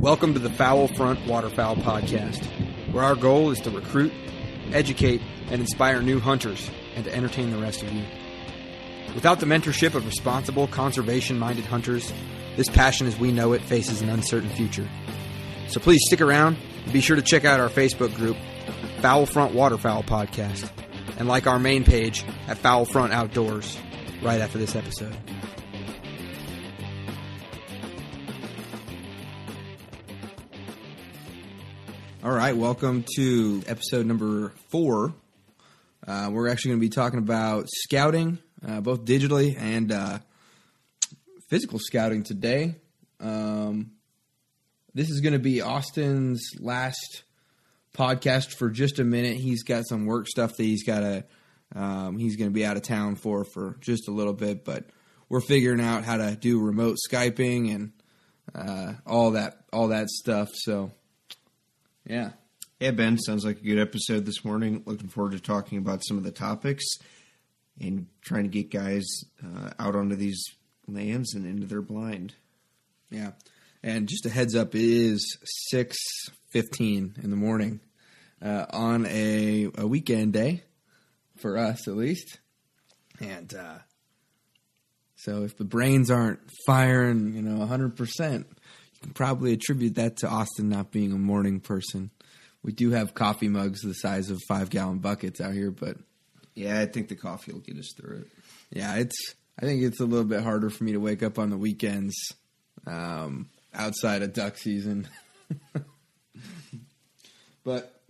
Welcome to the Foul Front Waterfowl Podcast, where our goal is to recruit, educate, and inspire new hunters and to entertain the rest of you. Without the mentorship of responsible, conservation minded hunters, this passion as we know it faces an uncertain future. So please stick around and be sure to check out our Facebook group, Foul Front Waterfowl Podcast, and like our main page at Foul Front Outdoors right after this episode. All right, welcome to episode number four. Uh, we're actually going to be talking about scouting, uh, both digitally and uh, physical scouting today. Um, this is going to be Austin's last podcast for just a minute. He's got some work stuff that he's got to. Um, he's going to be out of town for for just a little bit, but we're figuring out how to do remote skyping and uh, all that all that stuff. So, yeah. Yeah, Ben, sounds like a good episode this morning. Looking forward to talking about some of the topics and trying to get guys uh, out onto these lands and into their blind. Yeah. And just a heads up, it is 6.15 in the morning uh, on a, a weekend day, for us at least. And uh, so if the brains aren't firing, you know, 100%, you can probably attribute that to Austin not being a morning person. We do have coffee mugs the size of five gallon buckets out here, but Yeah, I think the coffee will get us through it. yeah, it's. I think it's a little bit harder for me to wake up on the weekends um, outside of duck season. but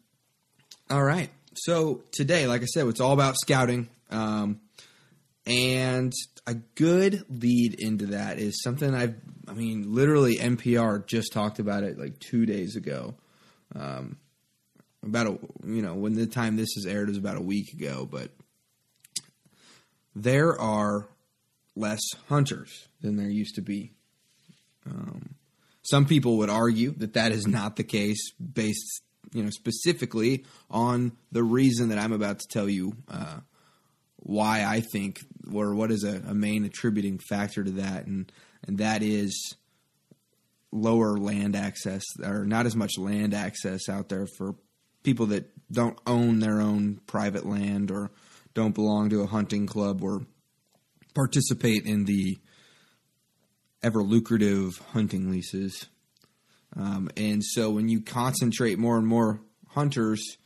all right, so today, like I said, it's all about scouting, um, and a good lead into that is something I've. I mean, literally, NPR just talked about it like two days ago. Um, about a you know when the time this is aired is about a week ago, but there are less hunters than there used to be. Um, some people would argue that that is not the case, based you know specifically on the reason that I'm about to tell you uh, why I think or what is a, a main attributing factor to that, and and that is lower land access or not as much land access out there for people that don't own their own private land or don't belong to a hunting club or participate in the ever lucrative hunting leases. Um, and so when you concentrate more and more hunters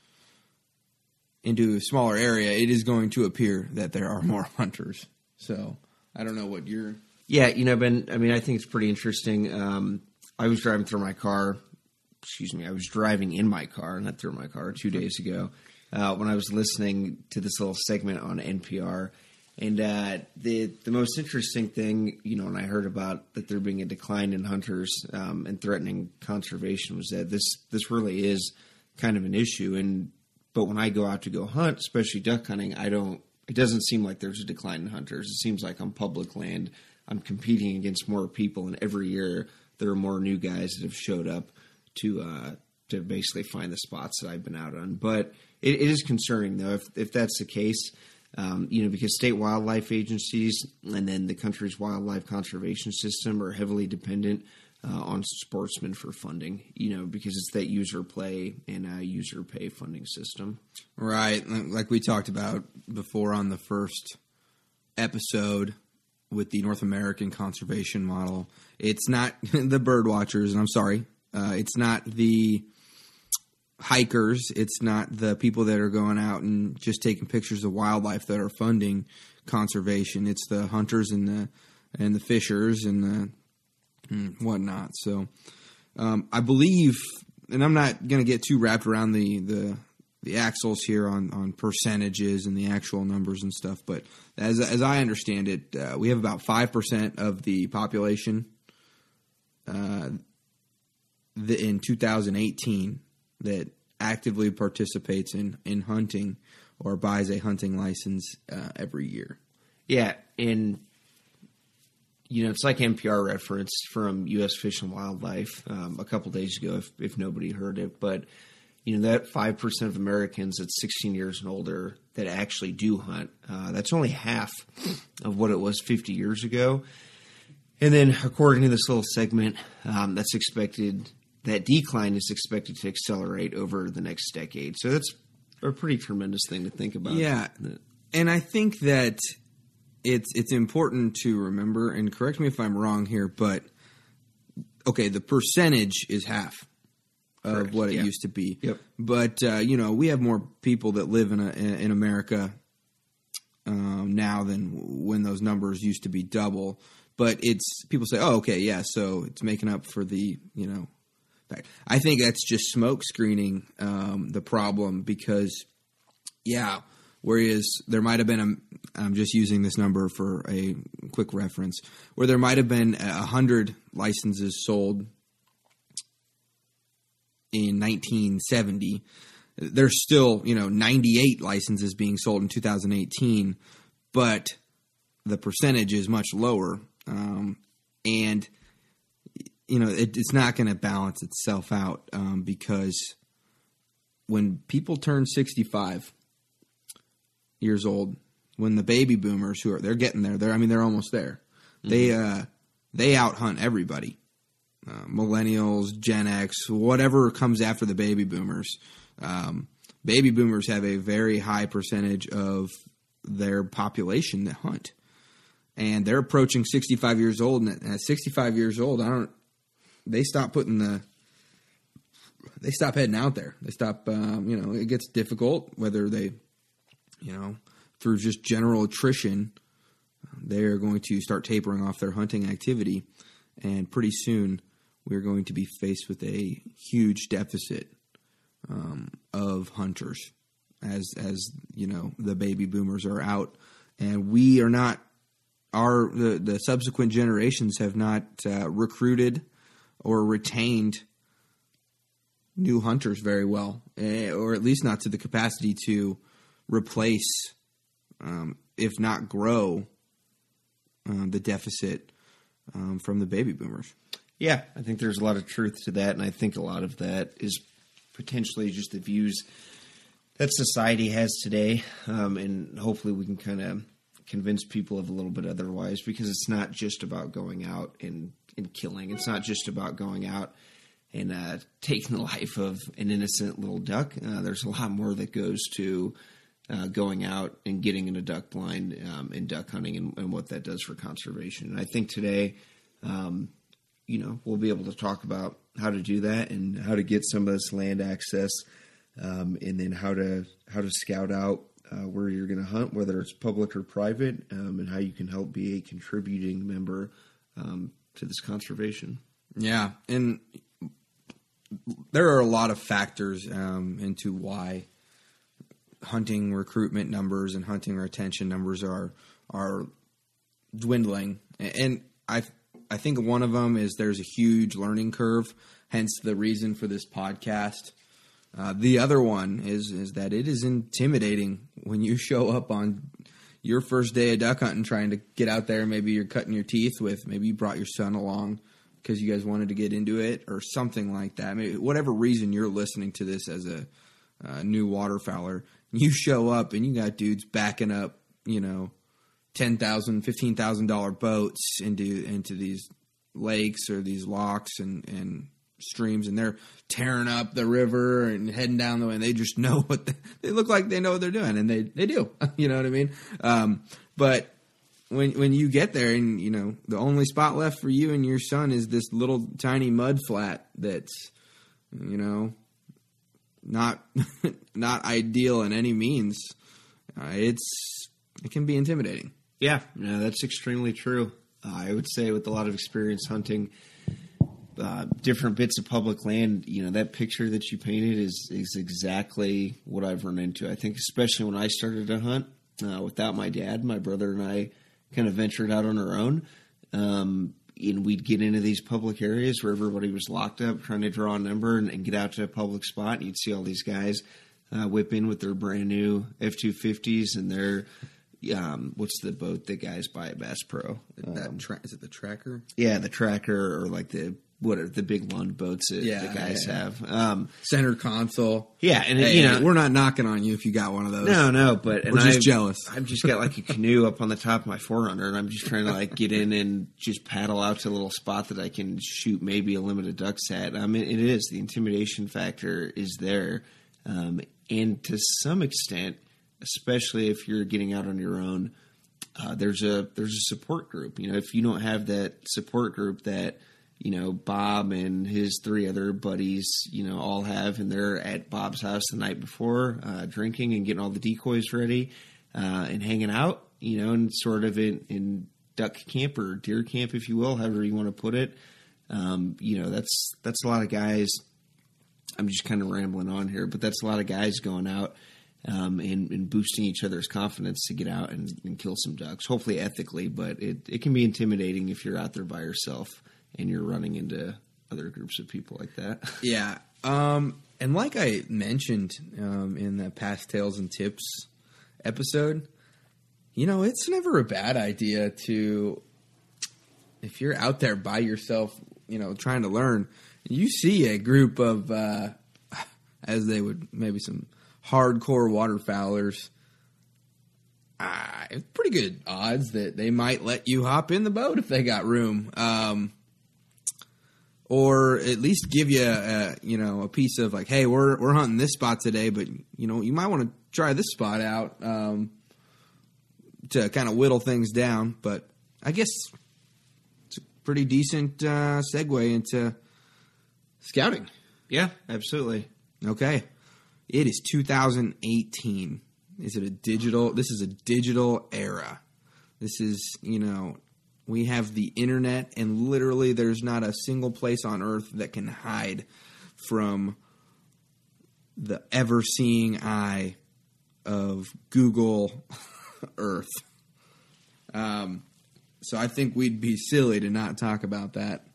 into a smaller area, it is going to appear that there are more hunters. So I don't know what you're. Yeah, you know, Ben, I mean, I think it's pretty interesting. Um, I was driving through my car, excuse me, I was driving in my car, not through my car, two days ago, uh, when I was listening to this little segment on NPR. And uh, the the most interesting thing, you know, when I heard about that there being a decline in hunters um, and threatening conservation, was that this this really is kind of an issue. And but when I go out to go hunt, especially duck hunting, I don't. It doesn't seem like there's a decline in hunters. It seems like on public land, I'm competing against more people, and every year there are more new guys that have showed up to uh, to basically find the spots that I've been out on. But it, it is concerning though if if that's the case. Um, you know, because state wildlife agencies and then the country's wildlife conservation system are heavily dependent uh, on sportsmen for funding. You know, because it's that user play and uh, user pay funding system. Right, like we talked about before on the first episode with the North American conservation model. It's not the bird watchers, and I'm sorry, uh, it's not the hikers. It's not the people that are going out and just taking pictures of wildlife that are funding conservation. It's the hunters and the and the fishers and the and whatnot. So um, I believe, and I'm not going to get too wrapped around the the the axles here on, on percentages and the actual numbers and stuff. But as as I understand it, uh, we have about five percent of the population uh, the, in 2018 that actively participates in in hunting or buys a hunting license uh, every year. Yeah, and you know it's like NPR referenced from U.S. Fish and Wildlife um, a couple days ago, if if nobody heard it, but you know that five percent of Americans at 16 years and older that actually do hunt. Uh, that's only half of what it was 50 years ago. And then, according to this little segment, um, that's expected that decline is expected to accelerate over the next decade. So that's a pretty tremendous thing to think about. Yeah, and I think that it's it's important to remember. And correct me if I'm wrong here, but okay, the percentage is half of Correct, what it yeah. used to be. Yep. But uh, you know, we have more people that live in a, in America um, now than when those numbers used to be double. But it's people say, "Oh, okay, yeah, so it's making up for the you know." fact." I think that's just smoke screening um, the problem because, yeah, whereas there might have been a, I'm just using this number for a quick reference, where there might have been a hundred licenses sold in 1970. There's still, you know, 98 licenses being sold in 2018, but the percentage is much lower. Um, and, you know, it, it's not going to balance itself out um, because when people turn 65 years old, when the baby boomers who are, they're getting there, they're, I mean, they're almost there. They, uh, they out hunt everybody uh, millennials, Gen X, whatever comes after the baby boomers. Um, baby boomers have a very high percentage of their population that hunt, and they're approaching 65 years old. And at 65 years old, I don't. They stop putting the. They stop heading out there. They stop. Um, you know, it gets difficult whether they, you know, through just general attrition, they are going to start tapering off their hunting activity, and pretty soon we're going to be faced with a huge deficit um, of hunters as as you know the baby boomers are out, and we are not. Our the, the subsequent generations have not uh, recruited or retained new hunters very well, eh, or at least not to the capacity to replace, um, if not grow, um, the deficit um, from the baby boomers. Yeah, I think there's a lot of truth to that, and I think a lot of that is potentially just the views that society has today, um, and hopefully we can kind of convince people of a little bit otherwise because it's not just about going out and, and killing. It's not just about going out and uh, taking the life of an innocent little duck. Uh, there's a lot more that goes to uh, going out and getting in a duck blind um, and duck hunting and, and what that does for conservation. And I think today, um, you know, we'll be able to talk about how to do that and how to get some of this land access, um, and then how to how to scout out uh, where you're going to hunt, whether it's public or private, um, and how you can help be a contributing member um, to this conservation. Yeah, and there are a lot of factors um, into why hunting recruitment numbers and hunting retention numbers are are dwindling, and I I think one of them is there's a huge learning curve, hence the reason for this podcast. Uh, the other one is is that it is intimidating when you show up on your first day of duck hunting, trying to get out there. Maybe you're cutting your teeth with. Maybe you brought your son along because you guys wanted to get into it, or something like that. Whatever reason you're listening to this as a, a new waterfowler, you show up and you got dudes backing up, you know, ten thousand, fifteen thousand dollar boats into into these lakes or these locks and and streams and they're tearing up the river and heading down the way and they just know what they, they look like they know what they're doing and they they do. You know what i mean? Um, but when when you get there and you know the only spot left for you and your son is this little tiny mud flat that's you know not not ideal in any means uh, it's it can be intimidating Yeah, no, that's extremely true. Uh, I would say with a lot of experience hunting uh, different bits of public land, you know, that picture that you painted is is exactly what I've run into. I think especially when I started to hunt uh, without my dad, my brother and I kind of ventured out on our own. Um, and we'd get into these public areas where everybody was locked up trying to draw a number and, and get out to a public spot. And you'd see all these guys uh, whip in with their brand new F two fifties and their um, what's the boat that guys buy at Bass Pro? that tra- is it the tracker Yeah, the tracker or like the what are the big Lund boats that Yeah, the guys yeah. have. Um, center console yeah, and hey, you know we're not knocking on you if you got one of those no, no, but We're just I've- jealous. I've just got like a canoe up on the top of my 4Runner, and I'm just trying to like get in and just paddle out to a little spot that I can shoot maybe a limited ducks at. I mean, it is the intimidation factor is there, um, and to some extent, especially if you're getting out on your own, uh, there's a there's a support group. You know, if you don't have that support group that you know Bob and his three other buddies, you know, all have, and they're at Bob's house the night before, uh, drinking and getting all the decoys ready uh, and hanging out. You know, and sort of in, in duck camp or deer camp, if you will, however you want to put it. Um, you know, that's that's a lot of guys. I'm just kind of rambling on here, but that's a lot of guys going out um, and, and boosting each other's confidence to get out and, and kill some ducks, hopefully ethically. But it, it can be intimidating if you're out there by yourself and you're running into other groups of people like that. Yeah. Um, and like I mentioned um, in the past tales and tips episode, you know, it's never a bad idea to, if you're out there by yourself, you know, trying to learn, you see a group of, uh, as they would, maybe some hardcore waterfowlers. Uh, pretty good odds that they might let you hop in the boat if they got room. Um, or at least give you a, you know a piece of like, hey, we're we're hunting this spot today, but you know you might want to try this spot out um, to kind of whittle things down. But I guess it's a pretty decent uh, segue into scouting. yeah, absolutely. Okay, it is 2018. Is it a digital? This is a digital era. This is you know we have the internet, and literally there's not a single place on earth that can hide from the ever seeing eye of Google Earth. Um, so I think we'd be silly to not talk about that.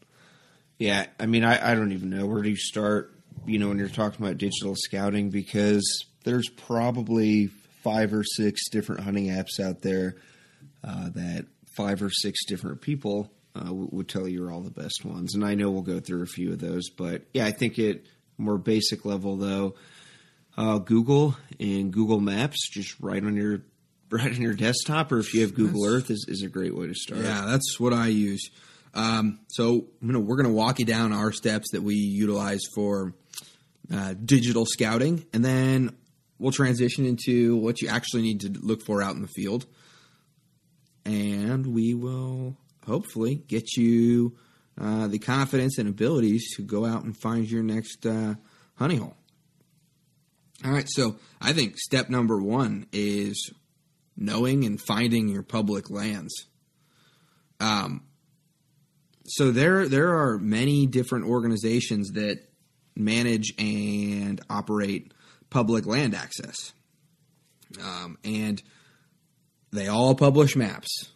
Yeah, I mean, I, I don't even know where do you start. You know, when you're talking about digital scouting, because there's probably five or six different hunting apps out there uh, that five or six different people uh, w- would tell you are all the best ones. And I know we'll go through a few of those, but yeah, I think at more basic level though, uh, Google and Google Maps, just right on your right on your desktop, or if you have Google Earth, is, is a great way to start. Yeah, that's what I use. Um, so you know, we're going to walk you down our steps that we utilize for uh, digital scouting, and then we'll transition into what you actually need to look for out in the field, and we will hopefully get you uh, the confidence and abilities to go out and find your next uh, honey hole. All right, so I think step number one is knowing and finding your public lands. Um, so there there are many different organizations that manage and operate public land access, um, and they all publish maps,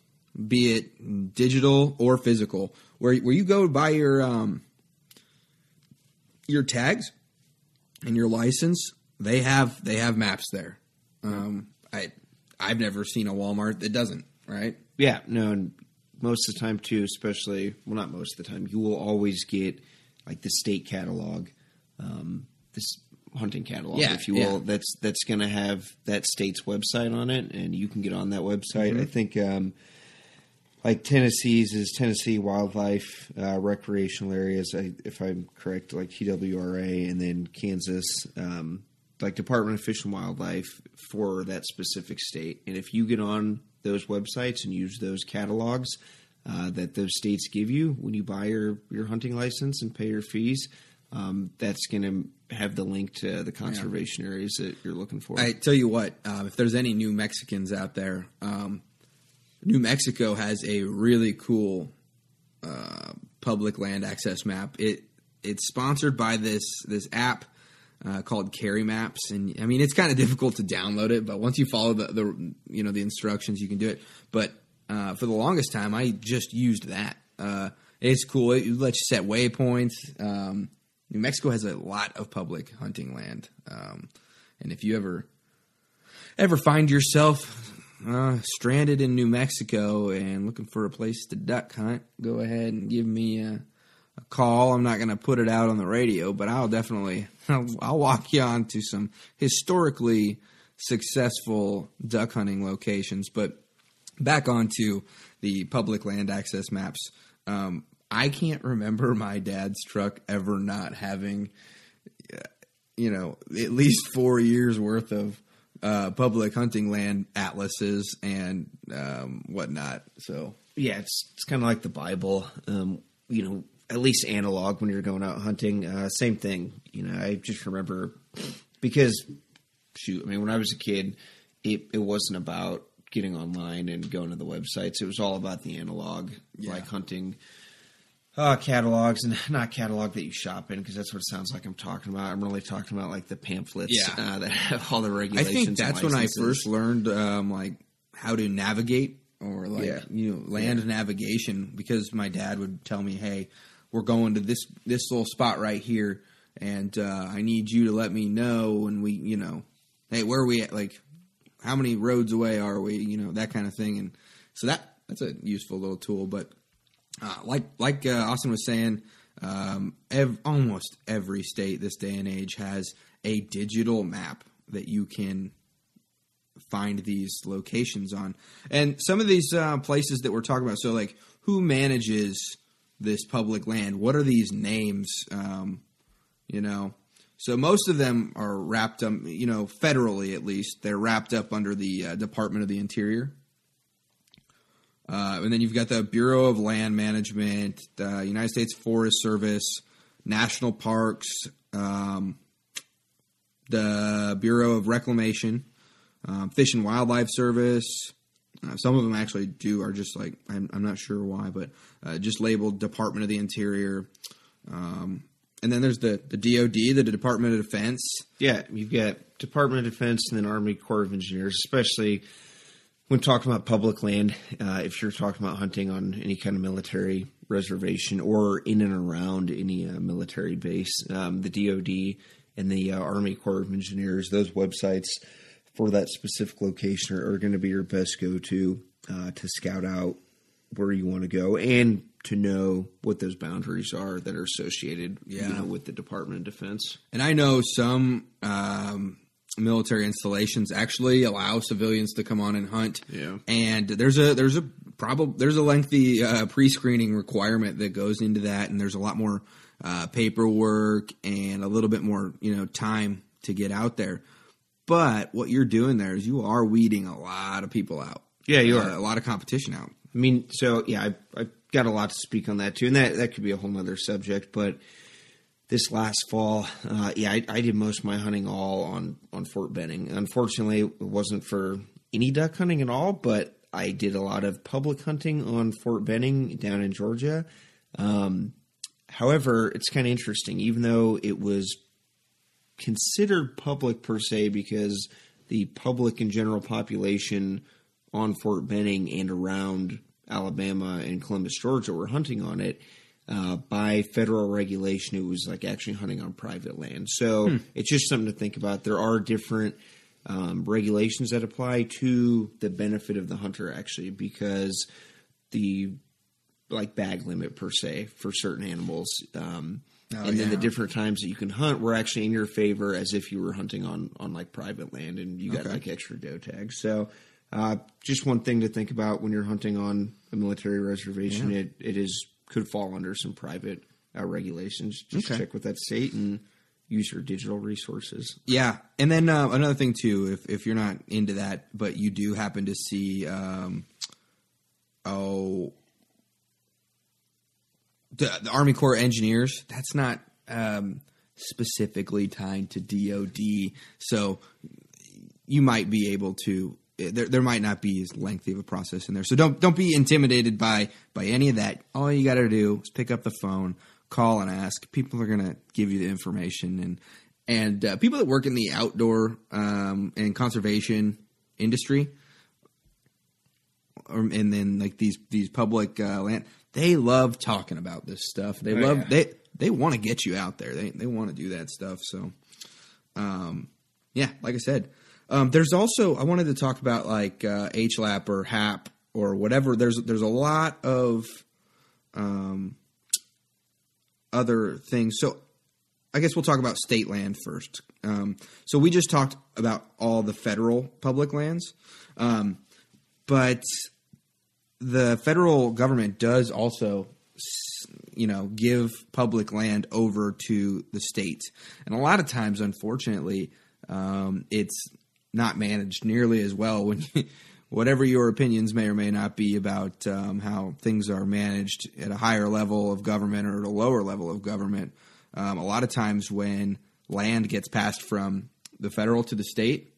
be it digital or physical. Where where you go buy your um, your tags and your license, they have they have maps there. Um, I I've never seen a Walmart that doesn't. Right? Yeah, no, and most of the time too, especially well, not most of the time, you will always get like the state catalog, um, this hunting catalog, Yeah, if you will. yeah. That's that's going to have that state's website on it, and you can get on that website. Mm-hmm. I think. Um, like Tennessee's is Tennessee Wildlife uh, Recreational Areas, I, if I'm correct, like TWRA, and then Kansas, um, like Department of Fish and Wildlife for that specific state. And if you get on those websites and use those catalogs uh, that those states give you when you buy your, your hunting license and pay your fees, um, that's going to have the link to the conservation areas that you're looking for. I tell you what, um, if there's any new Mexicans out there, um, New Mexico has a really cool uh, public land access map. It it's sponsored by this this app uh, called Carry Maps, and I mean it's kind of difficult to download it, but once you follow the, the you know the instructions, you can do it. But uh, for the longest time, I just used that. Uh, it's cool. It lets you set waypoints. Um, New Mexico has a lot of public hunting land, um, and if you ever ever find yourself uh, stranded in New Mexico and looking for a place to duck hunt, go ahead and give me a, a call. I'm not going to put it out on the radio, but I'll definitely I'll, I'll walk you on to some historically successful duck hunting locations. But back onto the public land access maps. Um, I can't remember my dad's truck ever not having you know, at least four years worth of uh, public hunting land atlases and um, whatnot. So Yeah, it's it's kind of like the Bible. Um, you know, at least analog when you're going out hunting. Uh, same thing. You know, I just remember because shoot, I mean, when I was a kid, it it wasn't about getting online and going to the websites. It was all about the analog, like hunting. Uh, catalogs and not catalog that you shop in because that's what it sounds like I'm talking about. I'm really talking about like the pamphlets Yeah. uh, that have all the regulations. I think that's when I first learned um, like how to navigate or like Yeah. you know land navigation because my dad would tell me, "Hey, we're going to this this little spot right here, and uh, I need you to let me know when we you know, hey, where are we at? Like, how many roads away are we? You know that kind of thing, and so that that's a useful little tool, but. Uh, like like uh, Austin was saying, um, ev- almost every state this day and age has a digital map that you can find these locations on. And some of these uh, places that we're talking about, so like who manages this public land? What are these names? Um, you know, so most of them are wrapped up, you know, federally at least, they're wrapped up under the uh, Department of the Interior. Uh, and then you've got the Bureau of Land Management, the United States Forest Service, National Parks, um, the Bureau of Reclamation, um, Fish and Wildlife Service. Uh, some of them actually do are just like I'm, I'm not sure why, but uh, just labeled Department of the Interior. Um, and then there's the the DoD, the Department of Defense. Yeah, you've got Department of Defense and then Army Corps of Engineers, especially when talking about public land. Uh, if you're talking about hunting on any kind of military reservation or in and around any uh, military base, um, the DoD and the uh, Army Corps of Engineers, those websites for that specific location are, are going to be your best go to uh, to scout out where you want to go and to know what those boundaries are that are associated Yeah. you know, with the Department of Defense. And I know some um, military installations actually allow civilians to come on and hunt. Yeah. And there's a there's a probably there's a lengthy uh, pre-screening requirement that goes into that, and there's a lot more uh, paperwork and a little bit more you know time to get out there. But what you're doing there is you are weeding a lot of people out. Yeah, you Uh, are. a lot of competition out. I mean, so yeah, I, I've got a lot to speak on that too, and that that could be a whole other subject. But this last fall, uh, yeah, I, I did most of my hunting all on on Fort Benning. Unfortunately, it wasn't for any duck hunting at all, but I did a lot of public hunting on Fort Benning down in Georgia. Um, however, it's kind of interesting, even though it was considered public per se because the public and general population on Fort Benning and around Alabama and Columbus, Georgia, were hunting on it. Uh, by federal regulation, it was like actually hunting on private land. So it's just something to think about. There are different um, regulations that apply to the benefit of the hunter, actually, because the like bag limit per se for certain animals. Um, Oh, and then the different times that you can hunt were actually in your favor as if you were hunting on on like private land and you got Okay. like extra doe tags. So uh, just one thing to think about when you're hunting on a military reservation, it it is could fall under some private uh, regulations. Just Okay. check with that state and use your digital resources. Yeah, and then uh, another thing too, if if you're not into that, but you do happen to see, um, oh, the, the Army Corps of Engineers. That's not um, specifically tied to DoD, so you might be able to. There, there might not be as lengthy of a process in there, so don't don't be intimidated by by any of that. All you got to do is pick up the phone, call and ask. People are going to give you the information, and and uh, people that work in the outdoor um, and conservation industry, or, and then like these these public uh, land, they love talking about this stuff. They love yeah. they they want to get you out there. They they want to do that stuff. So, um, yeah, like I said, um, there's also I wanted to talk about like uh, HLAP or HAP or whatever. There's there's a lot of um, other things. So I guess we'll talk about state land first. Um, so we just talked about all the federal public lands, um, but the federal government does also, you know, give public land over to the states, and a lot of times, unfortunately, um, it's not managed nearly as well. When whatever your opinions may or may not be about um, how things are managed at a higher level of government or at a lower level of government, um, a lot of times when land gets passed from the federal to the state,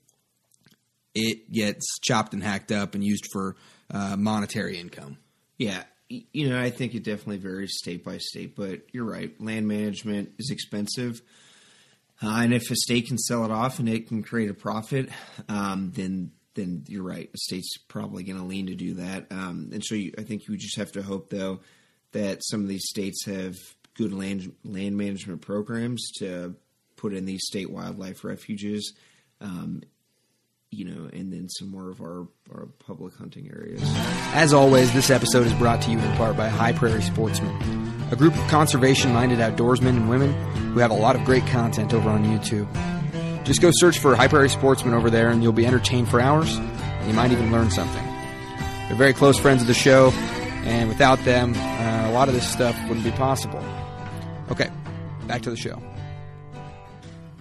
it gets chopped and hacked up and used for uh, monetary income. Yeah, you know, I think it definitely varies state by state, but you're right. Land management is expensive. Uh, and if a state can sell it off and it can create a profit, um, then then you're right. A state's probably going to lean to do that. Um, and so you, I think you just have to hope, though, that some of these states have good land land management programs to put in these state wildlife refuges. Um, you know, and then some more of our, our public hunting areas. As always, this episode is brought to you in part by High Prairie Sportsmen, a group of conservation minded outdoorsmen and women who have a lot of great content over on YouTube. Just go search for High Prairie Sportsmen over there and you'll be entertained for hours, and you might even learn something. They're very close friends of the show, and without them, uh, a lot of this stuff wouldn't be possible. Okay, back to the show.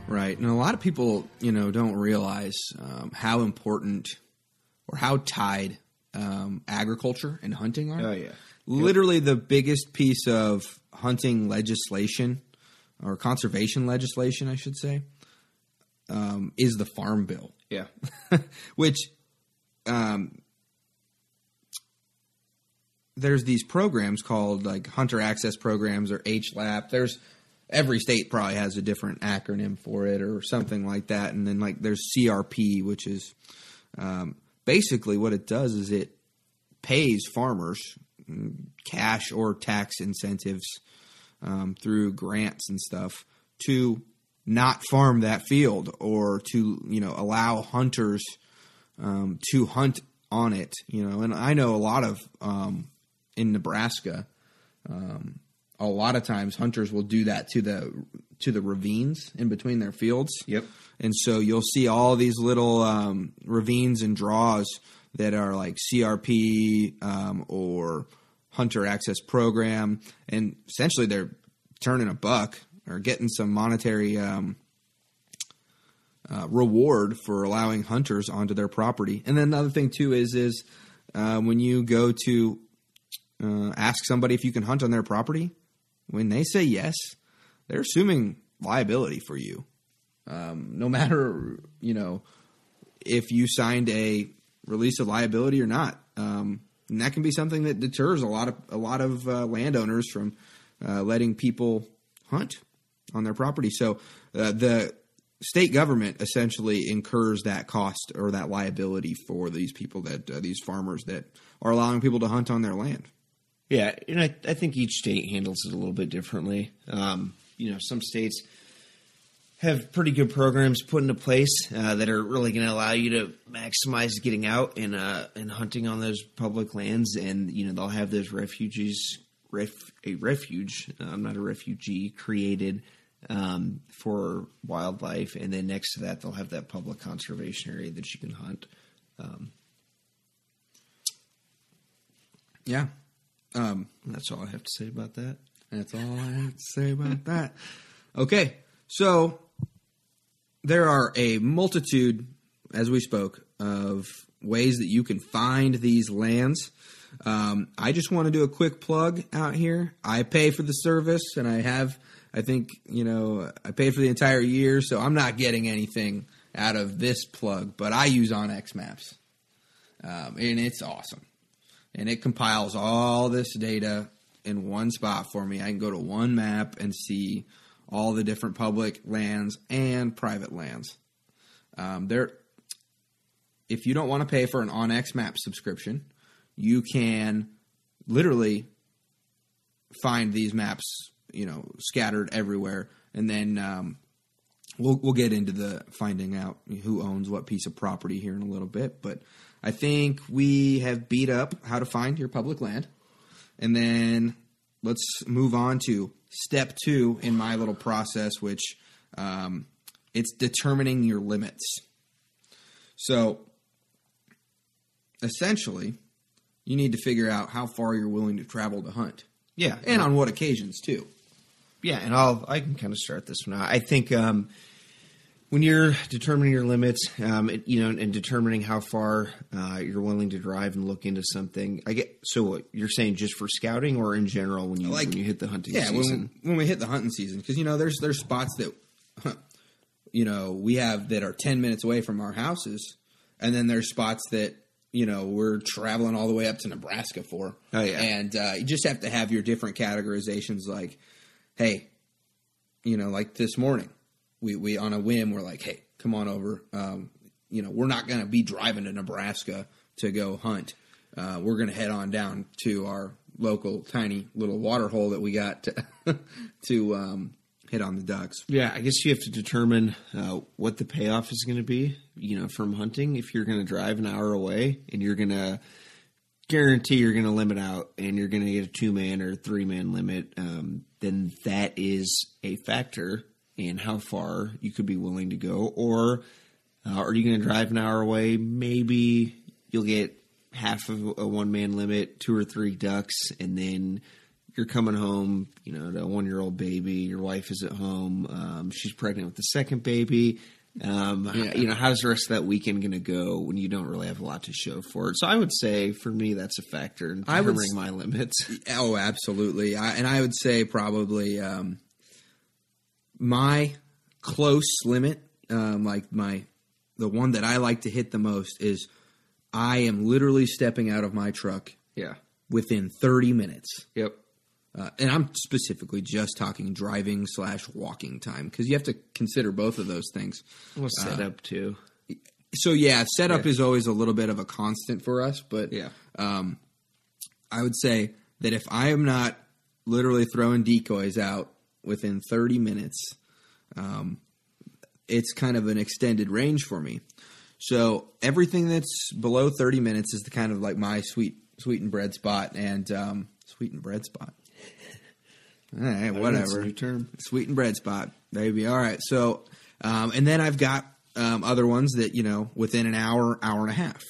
Right. And a lot of people, you know, don't realize um, how important or how tied um, agriculture and hunting are. Oh, yeah. Literally, the biggest piece of hunting legislation or conservation legislation, I should say, um, is the Farm Bill, Yeah. which um, there's these programs called like hunter access programs or HLAP. There's every state probably has a different acronym for it or something like that. And then like there's CRP, which is um, basically what it does is it pays farmers mm, cash or tax incentives um, through grants and stuff to not farm that field or to you know allow hunters um, to hunt on it. You know, and I know a lot of um, in Nebraska. Um, a lot of times, hunters will do that to the to the ravines in between their fields. Yep. And so you'll see all these little um, ravines and draws that are like CRP um, or Hunter Access Program, and essentially they're turning a buck or getting some monetary um, uh, reward for allowing hunters onto their property. And then another thing too is is uh, when you go to uh, ask somebody if you can hunt on their property, when they say yes, they're assuming liability for you. Um, no matter you know if you signed a release of liability or not, um, and that can be something that deters a lot of a lot of uh, landowners from uh, letting people hunt on their property. So uh, the state government essentially incurs that cost or that liability for these people that uh, these farmers that are allowing people to hunt on their land. Yeah, and I, I think each state handles it a little bit differently. Um, you know, some states have pretty good programs put into place uh, that are really going to allow you to maximize getting out and uh, and hunting on those public lands. And you know they'll have those refugees, ref, a refuge. I'm not a refugee created um, for wildlife, and then next to that they'll have that public conservation area that you can hunt. Um, Yeah. Um, that's all I have to say about that. That's all I have to say about that. Okay, so there are a multitude, as we spoke, of ways that you can find these lands. Um, I just want to do a quick plug out here. I pay for the service, and I have, I think, you know, I paid for the entire year, so I'm not getting anything out of this plug, but I use OnX Maps, um, and it's awesome and it compiles all this data in one spot for me. I can go to one map and see all the different public lands and private lands. Um, there, if you don't want to pay for an OnX Map subscription, you can literally find these maps, you know, scattered everywhere, and then um, we'll we'll get into the finding out who owns what piece of property here in a little bit, but I think we have beat up how to find your public land. And then let's move on to step two in my little process, which um, it's determining your limits. So essentially, you need to figure out how far you're willing to travel to hunt. Yeah, And on what occasions, too. Yeah, and I'll I can kind of start this one out. I think um, when you're determining your limits, um, it, you know, and determining how far uh, you're willing to drive and look into something, I get. So what, you're saying just for scouting, or in general when you Like- when you hit the hunting Yeah, season? when, when we hit the hunting season, because you know there's there's spots that you know we have that are ten minutes away from our houses, and then there's spots that you know we're traveling all the way up to Nebraska for. Oh, yeah. and uh, you just have to have your different categorizations. Like, hey, you know, like this morning, we we on a whim we're like, hey, come on over. Um, you know, we're not going to be driving to Nebraska to go hunt. Uh, we're going to head on down to our local tiny little water hole that we got to, to um, hit on the ducks. Yeah, I guess you have to determine uh, what the payoff is going to be, you know, from hunting. If you're going to drive an hour away and you're going to guarantee you're going to limit out and you're going to get a two man or three man limit, um, then that is a factor in how far you could be willing to go. Or uh, are you going to drive an hour away? Maybe you'll get half of a one man limit, two or three ducks, and then you're coming home, you know, to a one year old baby. Your wife is at home. Um, she's pregnant with the second baby. Um, You know, how's the rest of that weekend going to go when you don't really have a lot to show for it? So I would say for me, that's a factor in determining my limits. Oh, absolutely. I, and I would say probably um, my close limit, um, like my the one that I like to hit the most is I am literally stepping out of my truck Yeah. within 30 minutes. Yep. Uh, and I'm specifically just talking driving slash walking time because you have to consider both of those things. Well, set up too. So yeah, setup Yeah. is always a little bit of a constant for us, but Yeah. I would say that if I am not literally throwing decoys out within 30 minutes, um, it's kind of an extended range for me. So everything that's below 30 minutes is the kind of like my sweet sweetened bread spot and um, sweetened bread spot. All right, whatever. new term. Sweetened bread spot, baby. All right. So, um, and then I've got um, other ones that you know within an hour, hour and a half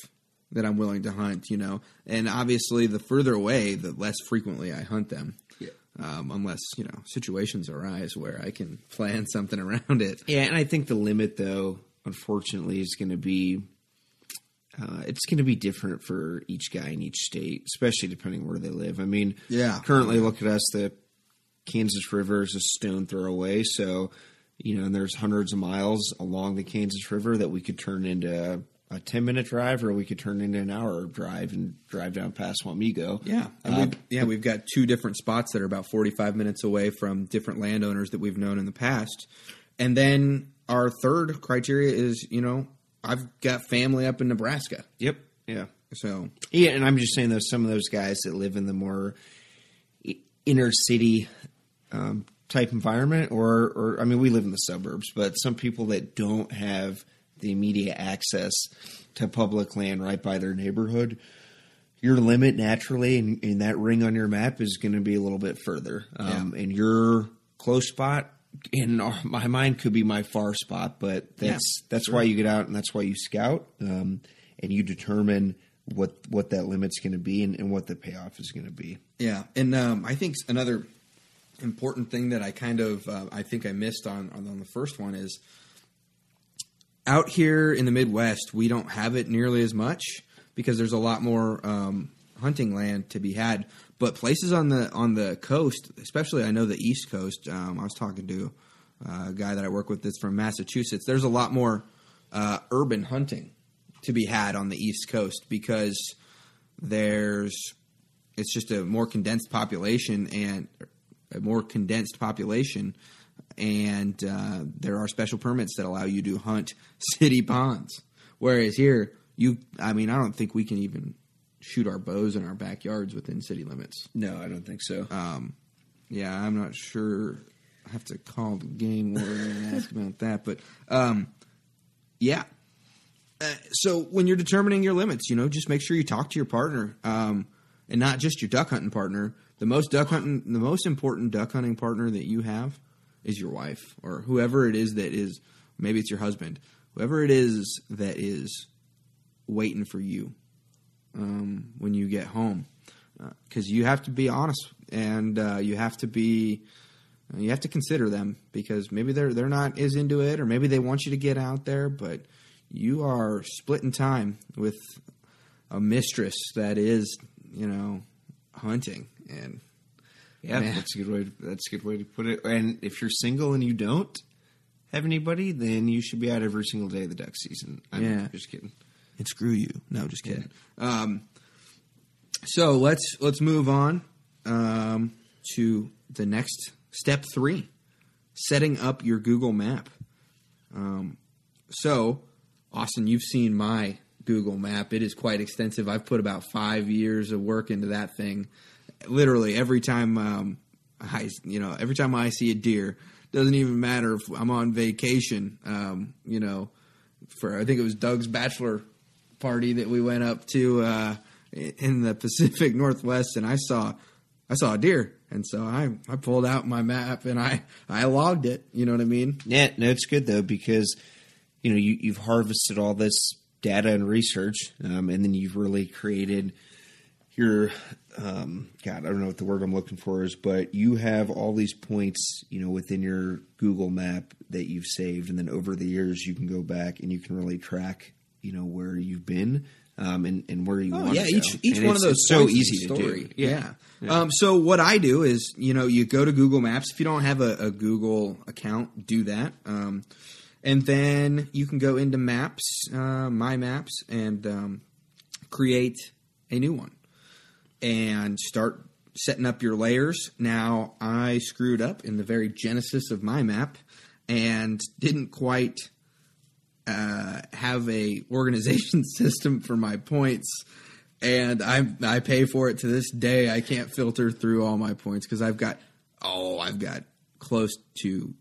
that I'm willing to hunt. You know, and obviously the further away, the less frequently I hunt them. Um, unless you know situations arise where I can plan something around it. Yeah, and I think the limit, though, unfortunately, is going to be uh, it's going to be different for each guy in each state, especially depending where they live. I mean, Yeah. Currently, look at us. The Kansas River is a stone throw away, so you know, and there's hundreds of miles along the Kansas River that we could turn into a ten minute drive, or we could turn into an hour drive and drive down past Wamego. Yeah, and Uh, we've, yeah, we've got two different spots that are about forty-five minutes away from different landowners that we've known in the past, and then our third criteria is, you know, I've got family up in Nebraska, Yep. Yeah. so Yeah, and I'm just saying though, some of those guys that live in the more inner city um, type environment, or or I mean, we live in the suburbs, but some people that don't have the immediate access to public land right by their neighborhood, your limit naturally in, in that ring on your map is going to be a little bit further. Um, And your close spot in our- my mind could be my far spot, but that's that's why you get out and that's why you scout um, and you determine what what that limit's going to be and, and what the payoff is going to be. Yeah, and um, I think another important thing that I kind of uh, I think I missed on on the first one is out here in the Midwest we don't have it nearly as much because there's a lot more um, hunting land to be had. But places on the on the coast, especially I know the East Coast. Um, I was talking to uh, a guy that I work with that's from Massachusetts. There's a lot more uh, urban hunting to be had on the East Coast because there's it's just a more condensed population and a more condensed population and uh, there are special permits that allow you to hunt city ponds whereas here you i mean i don't think we can even shoot our bows in our backyards within city limits No, I don't think so. yeah i'm not sure i have to call the game warden and ask about that but um, yeah uh, so when you're determining your limits, you know, just make sure you talk to your partner, um, and not just your duck hunting partner. The most duck hunting, the most important duck hunting partner that you have is your wife or whoever it is that is. Maybe it's your husband, whoever it is that is waiting for you um, when you get home, because you have to be honest and uh, you have to be. You have to consider them because maybe they're they're not as into it, or maybe they want you to get out there, but you are splitting time with a mistress that is, you know, hunting and Yeah, that's a good way. To, that's a good way to put it. And if you're single and you don't have anybody, then you should be out every single day of the duck season. I'm Yeah. just kidding. and screw you. No, just kidding. Um, so let's let's move on um, to the next step three: setting up your Google Map. Um, so, Austin, you've seen my Google Map. It is quite extensive. I've put about five years of work into that thing. Literally every time um, I, you know, every time I see a deer, doesn't even matter if I'm on vacation. Um, you know, for I think it was Doug's bachelor party that we went up to uh, in the Pacific Northwest, and I saw I saw a deer, and so I I pulled out my map and I I logged it. You know what I mean? Yeah, no, it's good though because you know you, you've harvested all this data and research, um, and then you've really created your um, God. I don't know what the word I'm looking for is, but you have all these points, you know, within your Google Map that you've saved, and then over the years you can go back and you can really track, you know, where you've been. Um, and, and where you want Oh, yeah, to go. each each And one of those so easy to do. Yeah. Um, so what I do is, you know, you go to Google Maps. If you don't have a, a Google account, do that. Um, and then you can go into Maps, uh, My Maps, and um, create a new one and start setting up your layers. Now, I screwed up in the very genesis of my map and didn't quite uh, have a organization system for my points, and I I pay for it to this day. I can't filter through all my points because I've got oh I've got close to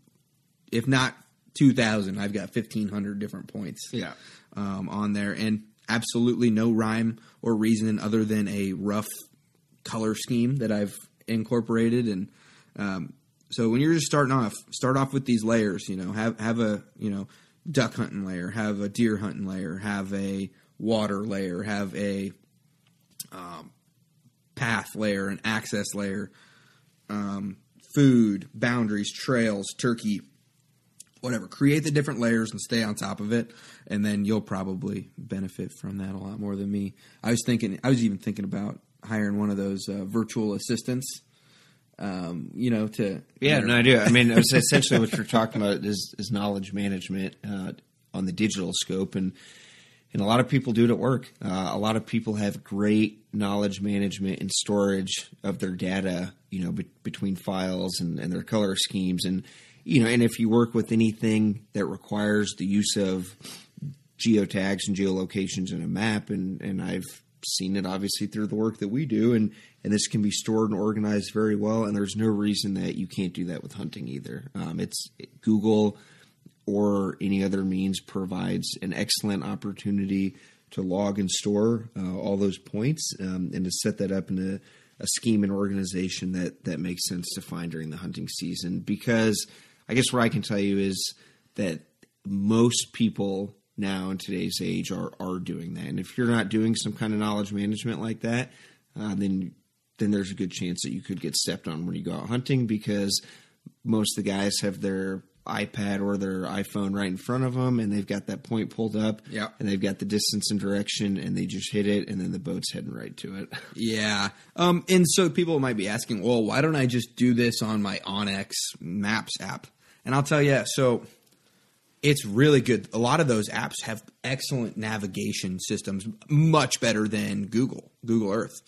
if not two thousand I've got fifteen hundred different points Yeah. um, on there, and absolutely no rhyme or reason other than a rough color scheme that I've incorporated. And um, so when you're just starting off, start off with these layers. You know, have have a you know duck hunting layer, have a deer hunting layer, have a water layer, have a um, path layer, an access layer, um, food, boundaries, trails, turkey, whatever. Create the different layers and stay on top of it, and then you'll probably benefit from that a lot more than me. I was thinking, I was even thinking about hiring one of those uh, virtual assistants. Um, you know, to Yeah, no, I do. I mean, essentially what you're talking about is, is knowledge management uh, on the digital scope, and and a lot of people do it at work. Uh, a lot of people have great knowledge management and storage of their data, you know, be- between files and, and their color schemes, and you know, and if you work with anything that requires the use of geotags and geolocations in a map, and and I've seen it obviously through the work that we do, and and this can be stored and organized very well. And there's no reason that you can't do that with hunting either. Um, it's Google or any other means provides an excellent opportunity to log and store uh, all those points um, and to set that up in a, a, scheme and organization that that makes sense to find during the hunting season. Because I guess what I can tell you is that most people now in today's age are are doing that. And if you're not doing some kind of knowledge management like that, uh, then then there's a good chance that you could get stepped on when you go out hunting because most of the guys have their iPad or their iPhone right in front of them, and they've got that point pulled up, yeah, and they've got the distance and direction, and they just hit it, and then the boat's heading right to it. Yeah, um, and so people might be asking, well, why don't I just do this on my onX Maps app? And I'll tell you, so it's really good. A lot of those apps have excellent navigation systems, much better than Google, Google Earth.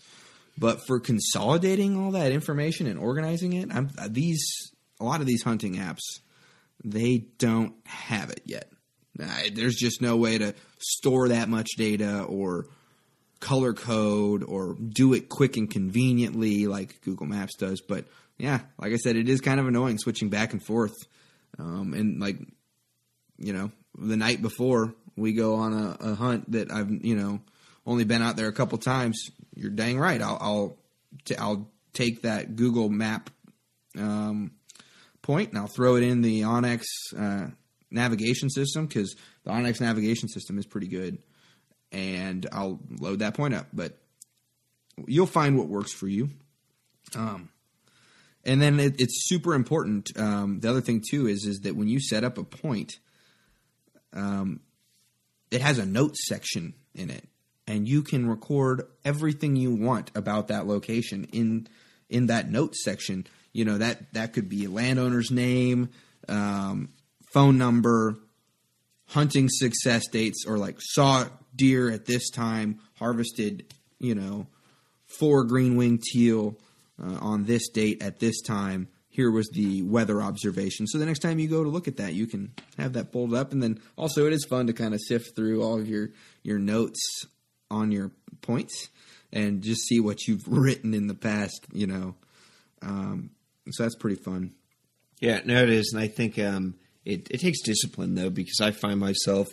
But for consolidating all that information and organizing it, I'm, these a lot of these hunting apps they don't have it yet. There's just no way to store that much data or color code or do it quick and conveniently like Google Maps does. But yeah, like I said, it is kind of annoying switching back and forth. Um, and like, you know, the night before we go on a, a, hunt that I've, you know, only been out there a couple times, you're dang right. I'll, I'll, t- I'll take that Google map, um, point, and I'll throw it in the onX uh, navigation system because the onX navigation system is pretty good, and I'll load that point up. But you'll find what works for you. Um, and then it, it's super important. Um, the other thing too is is that when you set up a point, um, it has a notes section in it, and you can record everything you want about that location in in that notes section you know that that could be a landowner's name, um, phone number, hunting success dates, or like saw deer at this time, harvested, you know, four green winged teal uh, on this date at this time. Here was the weather observation. So the next time you go to look at that, you can have that pulled up, and then also it is fun to kind of sift through all of your your notes on your points and just see what you've written in the past. You know, um, so that's pretty fun. Yeah, no, it is, and I think um, it it takes discipline though because I find myself,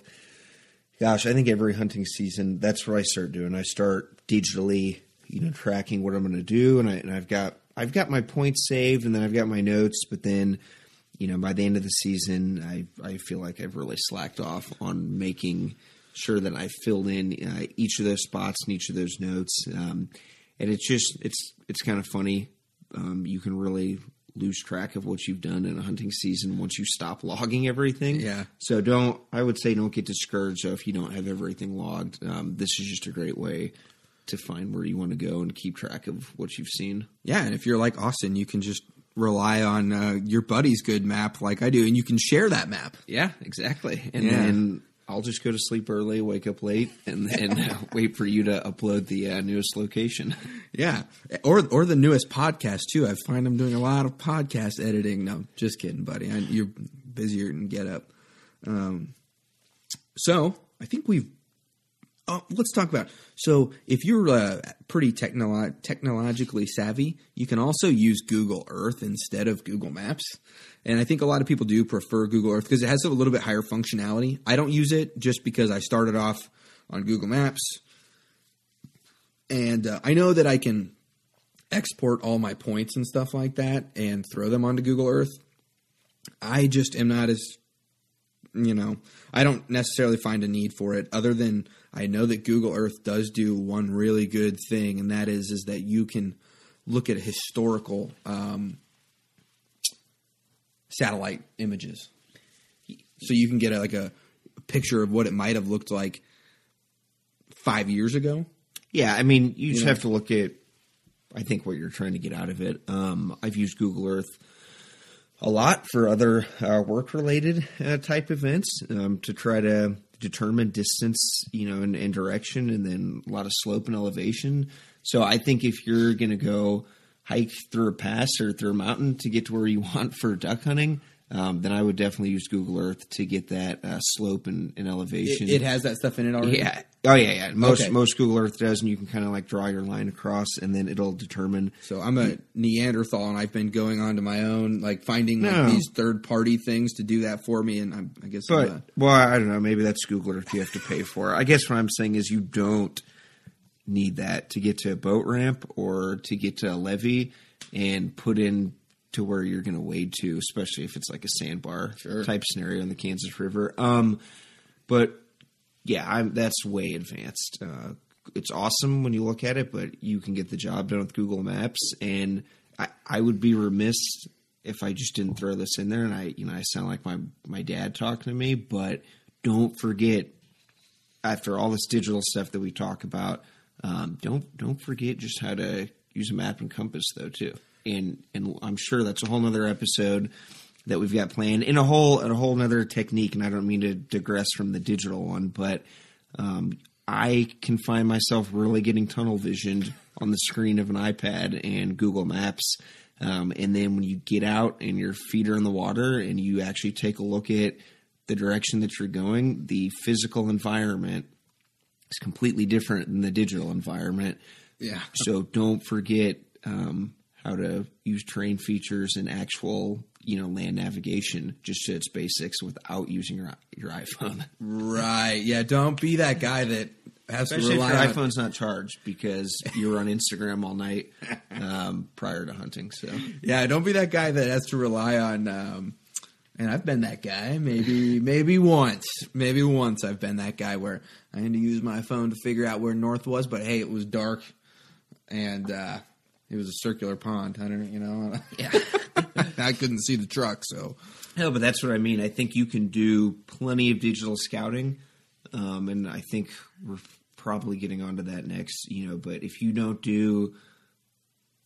gosh, I think every hunting season that's what I start doing. I start digitally, you know, tracking what I'm going to do, and I and I've got I've got my points saved, and then I've got my notes, but then. You know, by the end of the season, I I feel like I've really slacked off on making sure that I filled in uh, each of those spots and each of those notes. Um, and it's just it's it's kind of funny um, you can really lose track of what you've done in a hunting season once you stop logging everything. Yeah. So don't. I would say don't get discouraged if you don't have everything logged. Um, this is just a great way to find where you want to go and keep track of what you've seen. Yeah, and if you're like Austin, you can just rely on uh, your buddy's good map like I do, and you can share that map. Yeah, exactly. And Yeah. then I'll just go to sleep early, wake up late, and then uh, wait for you to upload the uh, newest location. Yeah, or or the newest podcast too. I find I'm doing a lot of podcast editing. No, just kidding, buddy. I, you're busier than get up. Um, so I think we've. Oh, let's talk about. So if you're uh, pretty technolo- technologically savvy, you can also use Google Earth instead of Google Maps. And I think a lot of people do prefer Google Earth because it has a little bit higher functionality. I don't use it just because I started off on Google Maps and uh, I know that I can export all my points and stuff like that and throw them onto Google Earth. I just am not as, you know, I don't necessarily find a need for it. Other than I know that Google Earth does do one really good thing, and that is is that you can look at historical um, satellite images. So you can get a, like a picture of what it might have looked like five years ago. Yeah, I mean, you just know? have to look at. I think what you're trying to get out of it. Um, I've used Google Earth a lot for other uh, work-related uh, type events um, to try to determine distance, you know, and, and direction, and then a lot of slope and elevation. So I think if you're going to go hike through a pass or through a mountain to get to where you want for duck hunting, um, then I would definitely use Google Earth to get that uh, slope and, and elevation. It, it has that stuff in it already. yeah. Oh yeah, yeah. Most Okay. most Google Earth does, and you can kind of like draw your line across, and then it'll determine. So I'm a Neanderthal, and I've been going on to my own, like finding like, No. these third party things to do that for me. And I'm, I guess, I'm But a- well, I don't know. Maybe that's Google Earth you have to pay for. I guess what I'm saying is you don't need that to get to a boat ramp or to get to a levee and put in to where you're going to wade to, especially if it's like a sandbar type scenario in the Kansas River. Um, but yeah, I'm, that's way advanced. Uh, it's awesome when you look at it, but you can get the job done with Google Maps. And I, I would be remiss if I just didn't throw this in there. And I, you know, I sound like my my dad talking to me, but don't forget after all this digital stuff that we talk about, um, don't don't forget just how to use a map and compass though too. And and I'm sure that's a whole nother episode that we've got planned in a whole a whole nother technique. And I don't mean to digress from the digital one, but um, I can find myself really getting tunnel visioned on the screen of an iPad and Google Maps. Um, and then when you get out and your feet are in the water and you actually take a look at the direction that you're going, the physical environment is completely different than the digital environment. yeah, So don't forget um, how to use terrain features and actual, you know, land navigation just to its basics without using your your iPhone. right. Yeah, don't be that guy that has Especially to if rely your on. iPhone's not charged because you were on Instagram all night um, prior to hunting. So Yeah, don't be that guy that has to rely on. Um, and I've been that guy. Maybe, maybe once, maybe once I've been that guy where I had to use my phone to figure out where north was. But hey, it was dark, and uh, it was a circular pond. I don't, you know, yeah, I couldn't see the truck. So no, but that's what I mean. I think you can do plenty of digital scouting, um, and I think we're probably getting onto that next. You know, but if you don't do,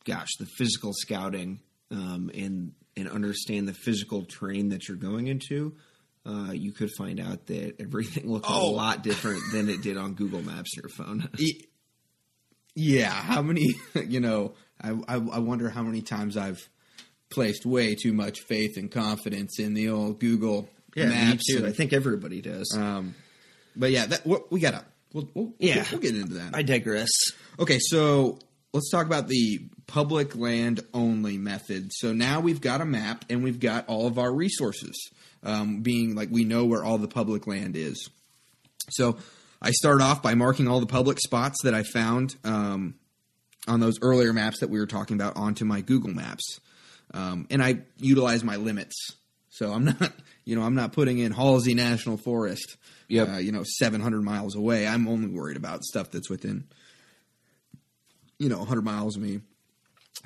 gosh, the physical scouting um, and and understand the physical terrain that you're going into. Uh, you could find out that everything looked a Oh. lot different than it did on Google Maps on your phone. Yeah, how many? You know, I, I I wonder how many times I've placed way too much faith and confidence in the old Google Maps. me too. and- I think everybody does. Um, but yeah, that we we gotta. We'll, we'll, Yeah. we'll get into that. I digress. Okay, so let's talk about the public land only method. So now we've got a map and we've got all of our resources, um, being like we know where all the public land is. So I start off by marking all the public spots that I found um, on those earlier maps that we were talking about onto my Google Maps, um, and I utilize my limits. So I'm not, you know, I'm not putting in Halsey National Forest, Yep. uh, you know, 700 miles away. I'm only worried about stuff that's within you know 100 miles of me.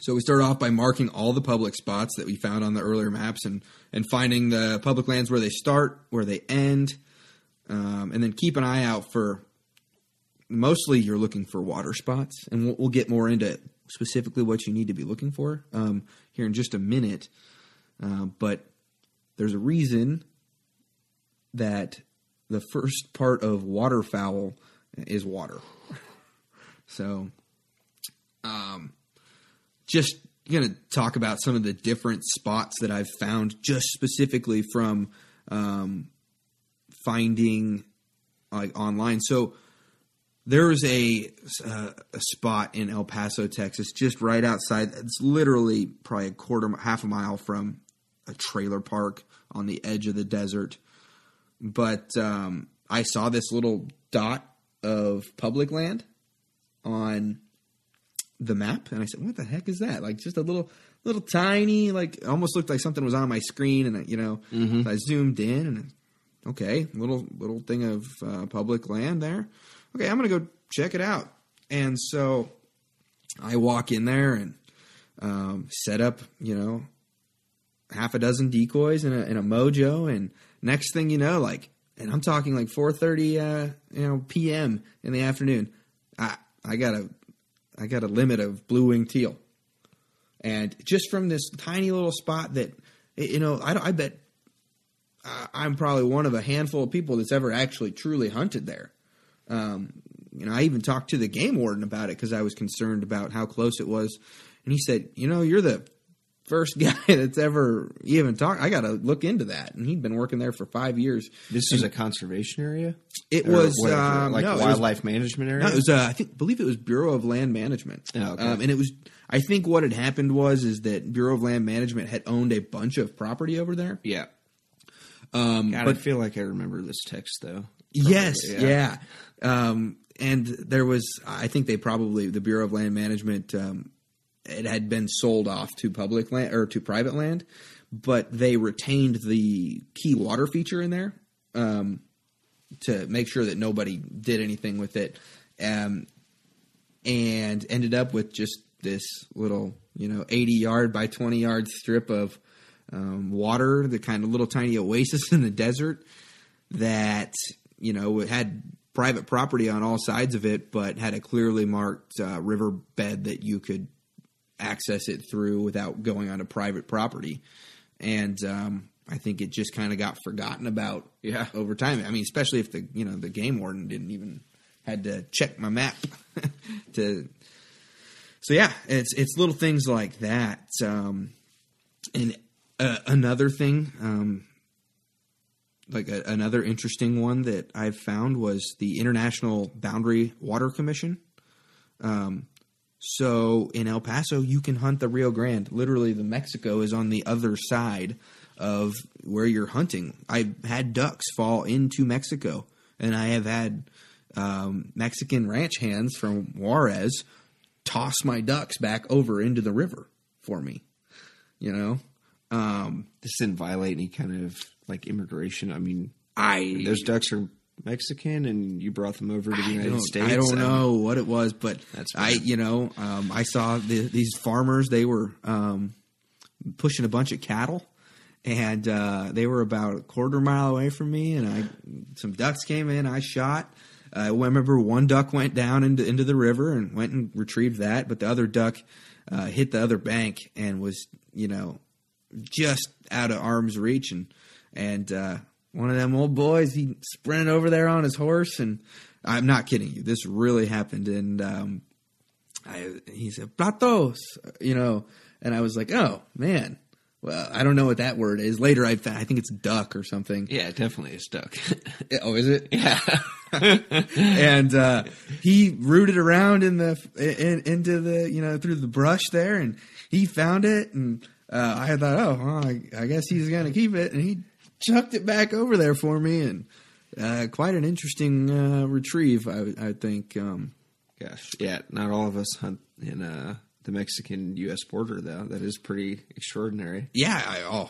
So we start off by marking all the public spots that we found on the earlier maps and and finding the public lands where they start, where they end, um, and then keep an eye out for. Mostly, you're looking for water spots, and we'll, we'll get more into specifically what you need to be looking for um, here in just a minute. Uh, but there's a reason that the first part of waterfowl is water. So, um, just going to talk about some of the different spots that I've found just specifically from um, finding like online. So there's a uh, a spot in El Paso, Texas, just right outside. It's literally probably a quarter, half a mile from a trailer park on the edge of the desert. But um, I saw this little dot of public land on the map, and I said, "What the heck is that?" Like just a little, little tiny, like almost looked like something was on my screen, and I, you know, so I zoomed in, and okay, little little thing of uh, public land there. Okay, I'm gonna go check it out, and so I walk in there and um, set up, you know, half a dozen decoys and a, a mojo, and next thing you know, like, and I'm talking like 4:30, uh, you know, p.m. in the afternoon. I I got a I got a limit of blue wing teal, and just from this tiny little spot that, you know, I, I bet uh, I'm probably one of a handful of people that's ever actually truly hunted there. Um, you know, I even talked to the game warden about it because I was concerned about how close it was, and he said, "You know, you're the first guy that's ever even talked. I got to look into that, and he'd been working there for five years. This is a conservation area. It Or was whatever, um, like no, it was- wildlife management area. No, it was. Uh, I think believe it was Bureau of Land Management. Oh, okay. um, and it was. I think what had happened was is that Bureau of Land Management had owned a bunch of property over there. yeah. Um, God, but I feel like I remember this text though. Yes, Probably, yeah. Um, and there was, I think they probably the Bureau of Land Management. Um, it had been sold off to public land or to private land, but they retained the key water feature in there um, to make sure that nobody did anything with it, um, and ended up with just this little, you know, eighty yard by twenty yard strip of um, water, the kind of little tiny oasis in the desert that you know it had private property on all sides of it, but had a clearly marked uh, river bed that you could access it through without going onto private property. And um, I think it just kind of got forgotten about Yeah. over time. I mean, especially if the you know the game warden didn't even had to check my map to. So yeah, it's it's little things like that. Um, and uh, another thing, um, like a, another interesting one that I've found was the International Boundary Water Commission. Um, so in El Paso, you can hunt the Rio Grande. Literally, the Mexico is on the other side of where you're hunting. I've had ducks fall into Mexico, and I have had um, Mexican ranch hands from Juarez toss my ducks back over into the river for me. You know, um, This didn't violate any kind of like immigration. I mean, I those ducks are Mexican, and you brought them over to the I United States. I don't Um, know what it was, but That's I, you know, um, I saw the, these farmers. They were um, pushing a bunch of cattle, and uh, they were about a quarter mile away from me. And I, some ducks came in. I shot. I remember one duck went down into into the river and went and retrieved that, but the other duck uh, hit the other bank and was, you know, just out of arm's reach and and uh, one of them old boys he sprinted over there on his horse and I'm not kidding you this really happened. And um, I, he said platos you know and I was like oh man. Well I don't know what that word is. Later I I think it's duck or something. Yeah, definitely is duck. oh is it? Yeah. and uh, he rooted around in the in, into the you know through the brush there, and he found it, and uh, I thought, oh, well, I, I guess he's going to keep it, and he chucked it back over there for me, and uh, quite an interesting uh, retrieve, I, I think. Um, Gosh, yeah. Not all of us hunt in uh, the Mexican-U.S. border, though. That is pretty extraordinary. yeah, I, oh,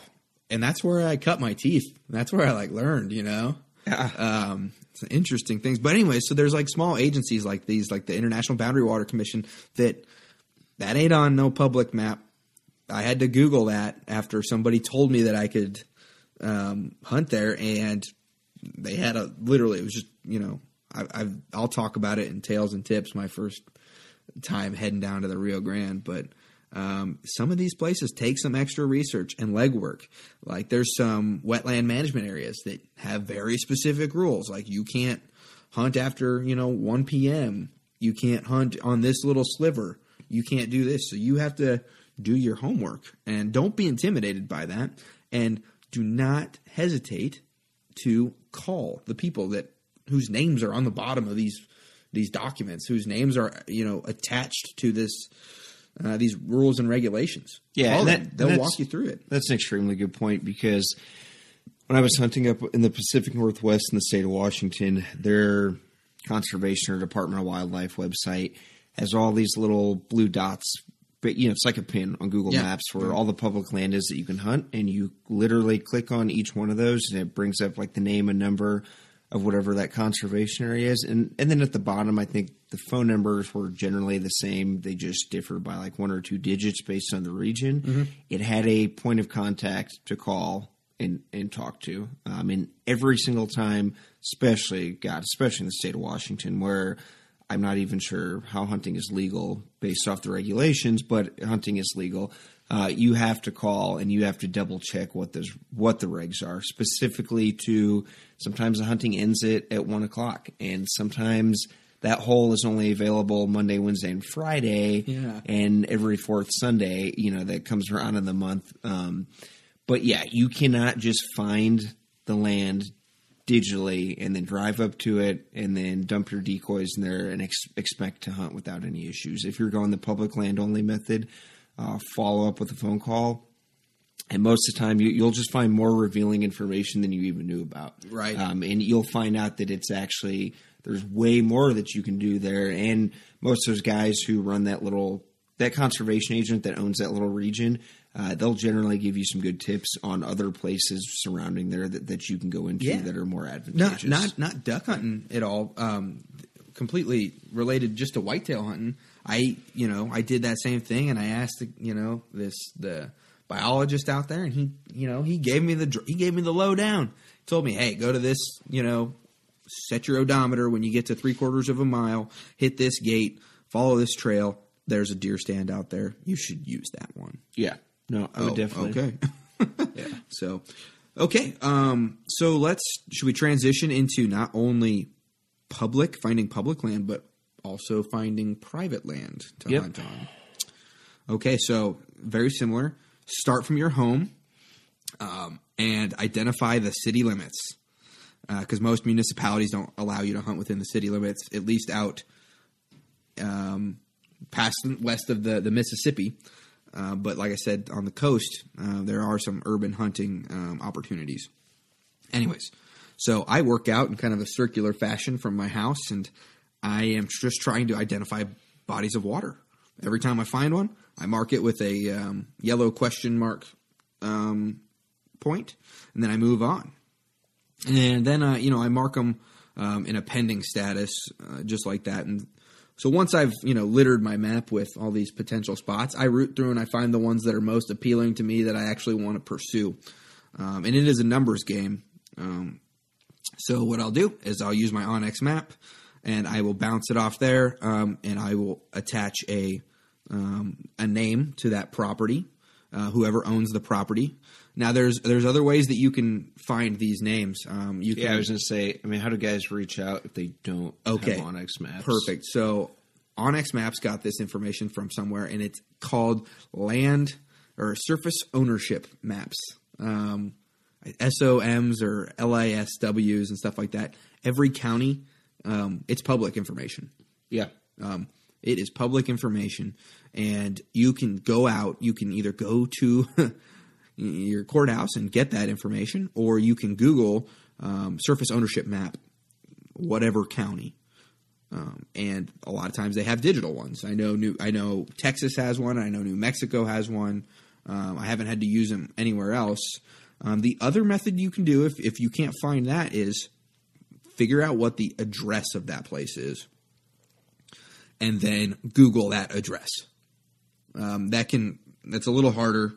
and that's where I cut my teeth. That's where I like learned, you know. Yeah. um, interesting things. But anyway, so there's like small agencies like these, like the International Boundary Water Commission, that that ain't on no public map. I had to Google that after somebody told me that I could um, hunt there, and they had a literally it was just you know I, I've I'll talk about it in Tales and Tips my first time heading down to the Rio Grande, but um, some of these places take some extra research and legwork. Like there's some wetland management areas that have very specific rules. Like you can't hunt after you know 1 p.m. You can't hunt on this little sliver. You can't do this. So you have to do your homework and don't be intimidated by that. And do not hesitate to call the people that whose names are on the bottom of these these documents, whose names are you know attached to this uh, these rules and regulations. Yeah, and that- they'll walk you through it. That's an extremely good point because when I was hunting up in the Pacific Northwest in the state of Washington, their conservation or Department of Wildlife website has all these little blue dots. But you know, it's like a pin on Google Yeah. Maps where all the public land is that you can hunt, and you literally click on each one of those, and it brings up like the name and number of whatever that conservation area is, and and then at the bottom, I think the phone numbers were generally the same. They just differ by like one or two digits based on the region. It had a point of contact to call and and talk to, um, and every single time, especially God, especially in the state of Washington, where I'm not even sure how hunting is legal based off the regulations, but hunting is legal. Uh, you have to call and you have to double check what those what the regs are specifically to. Sometimes the hunting ends at at one o'clock, and sometimes that hole is only available Monday, Wednesday, and Friday, Yeah. and every fourth Sunday, you know, that comes around in the month. Um, but yeah, you cannot just find the land digitally and then drive up to it and then dump your decoys in there and ex- expect to hunt without any issues. If you're going the public land only method, uh, follow up with a phone call. And most of the time, you, you'll just find more revealing information than you even knew about. Right. Um, and you'll find out that it's actually, there's way more that you can do there. And most of those guys who run that little, that conservation agent that owns that little region, uh, they'll generally give you some good tips on other places surrounding there that, that you can go into Yeah. that are more Not advantageous. not not duck hunting at all. Um, completely related just to whitetail hunting. I you know I did that same thing, and I asked the, you know this the biologist out there, and he you know he gave me the he gave me the lowdown. He told me, hey, go to this you know set your odometer when you get to three quarters of a mile, hit this gate, follow this trail. There's a deer stand out there. You should use that one. yeah. No, I would Oh, definitely. Okay. Yeah. So, okay. Um, so let's should we transition into not only public finding public land, but also finding private land to Yep. hunt on. Okay, so very similar. Start from your home um, and identify the city limits because most municipalities don't allow you to hunt within the city limits, at least out um, past west of the, the Mississippi. Uh, but like I said, on the coast, uh, there are some urban hunting um, opportunities. Anyways, so I work out in kind of a circular fashion from my house, and I am just trying to identify bodies of water. Every time I find one, I mark it with a um, yellow question mark um, point, and then I move on. And then, uh, you know, I mark them um, in a pending status, uh, just like that. And so once I've, you know, littered my map with all these potential spots, I root through and I find the ones that are most appealing to me that I actually want to pursue. Um, and it is a numbers game. Um, so what I'll do is I'll use my onX map and I will bounce it off there um, and I will attach a um, a name to that property, uh, whoever owns the property. Now there's there's other ways that you can find these names. Um, you can Yeah, I was going to say, I mean, how do guys reach out if they don't Okay. have onX maps? Perfect. So onX Maps got this information from somewhere, and it's called land or surface ownership maps. Um, SOMs or LISWs and stuff like that. Every county, um, it's public information. Yeah. Um, it is public information, and you can go out. You can either go to your courthouse and get that information, or you can Google um, surface ownership map, whatever county. Um, and a lot of times they have digital ones. I know New, I know Texas has one. I know New Mexico has one. Um, I haven't had to use them anywhere else. Um, the other method you can do if if you can't find that is figure out what the address of that place is and then Google that address. Um, that can that's a little harder,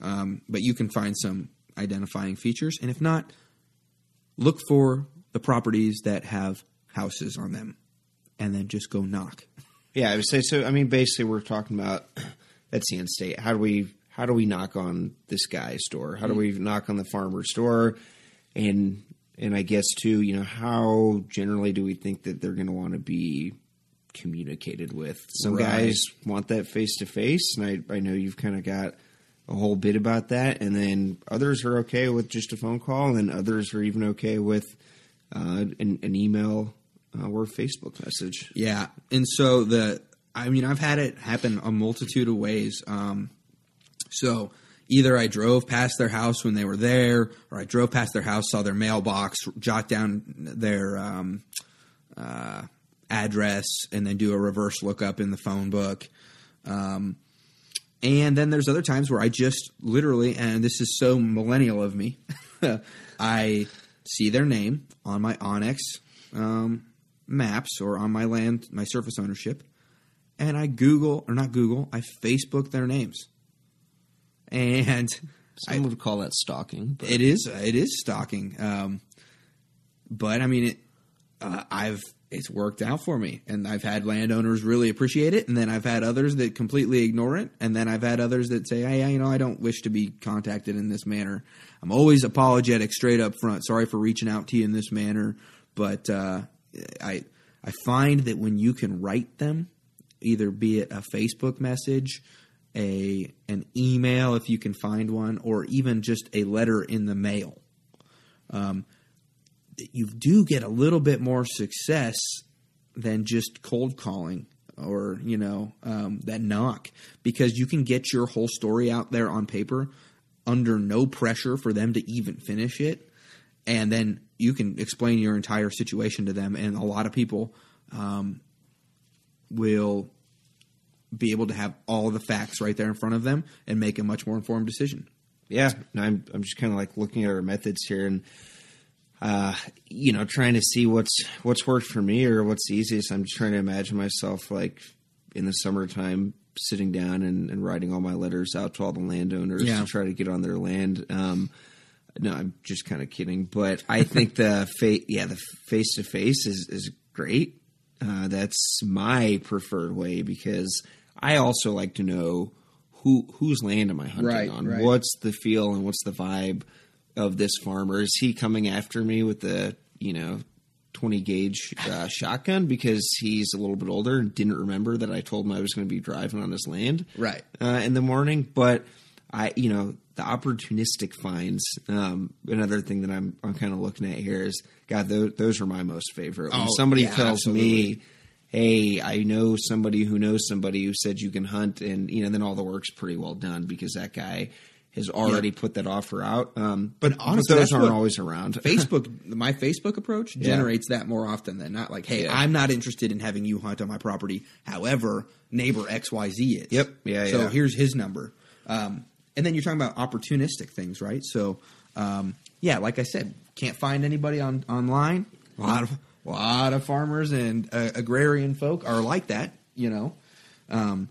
um, but you can find some identifying features. And if not, look for the properties that have houses on them, and then just go knock. Yeah, I would say so. I mean, basically, we're talking about that's the end state. How do we how do we knock on this guy's door? How do we knock on the farmer's door? And and I guess too, you know, how generally do we think that they're going to want to be communicated with? Some Right. guys want that face to face, and I I know you've kind of got a whole bit about that, and then others are okay with just a phone call, and others are even okay with uh, an, an email uh, or Facebook message. Yeah, and so the I mean I've had it happen a multitude of ways. Um, so either I drove past their house when they were there, or I drove past their house, saw their mailbox, jot down their um, uh, address, and then do a reverse lookup in the phone book. Um, and then there's other times where I just literally, and this is so millennial of me, I see their name on my onX um, maps or on my land, my surface ownership, and I Google or not Google, I Facebook their names, and Some would call that stalking. But it is it is stalking. Um, but I mean, it, uh, I've it's worked out for me, and I've had landowners really appreciate it, and then I've had others that completely ignore it, and then I've had others that say, "Hey, you know, I don't wish to be contacted in this manner." I'm always apologetic, straight up front. Sorry for reaching out to you in this manner, but uh, I I find that when you can write them, either be it a Facebook message, a an email if you can find one, or even just a letter in the mail, um, you do get a little bit more success than just cold calling or you know um, that knock because you can get your whole story out there on paper under no pressure for them to even finish it. And then you can explain your entire situation to them. And a lot of people um, will be able to have all the facts right there in front of them and make a much more informed decision. Yeah, I'm I'm just kind of like looking at our methods here and uh, you know trying to see what's what's worked for me or what's easiest. I'm just trying to imagine myself like in the summertime sitting down and, and writing all my letters out to all the landowners Yeah. to try to get on their land. Um, no, I'm just kind of kidding, but I think the fa- yeah the face to face is is great. Uh, that's my preferred way because I also like to know who whose land am I hunting Right, on? right. What's the feel and what's the vibe of this farmer? Is he coming after me with the you know twenty gauge uh, shotgun because he's a little bit older and didn't remember that I told him I was going to be driving on his land Right. uh, in the morning? But I you know the opportunistic finds. Um, another thing that I'm I'm kind of looking at here is God those, those are my most favorite. When Oh, somebody yeah, tells me hey, I know somebody who knows somebody who said you can hunt, and you know, then all the work's pretty well done because that guy has already put that offer out. Um, But honestly, those aren't always around. Facebook, my Facebook approach generates that more often than not. Like, hey, Yeah. I'm not interested in having you hunt on my property. However, neighbor X Y Z is. Yep. Yeah, So yeah. here's his number. Um, and then you're talking about opportunistic things, right? So, um, yeah, like I said, can't find anybody on online. A lot of a lot of farmers and uh, agrarian folk are like that, you know. Um,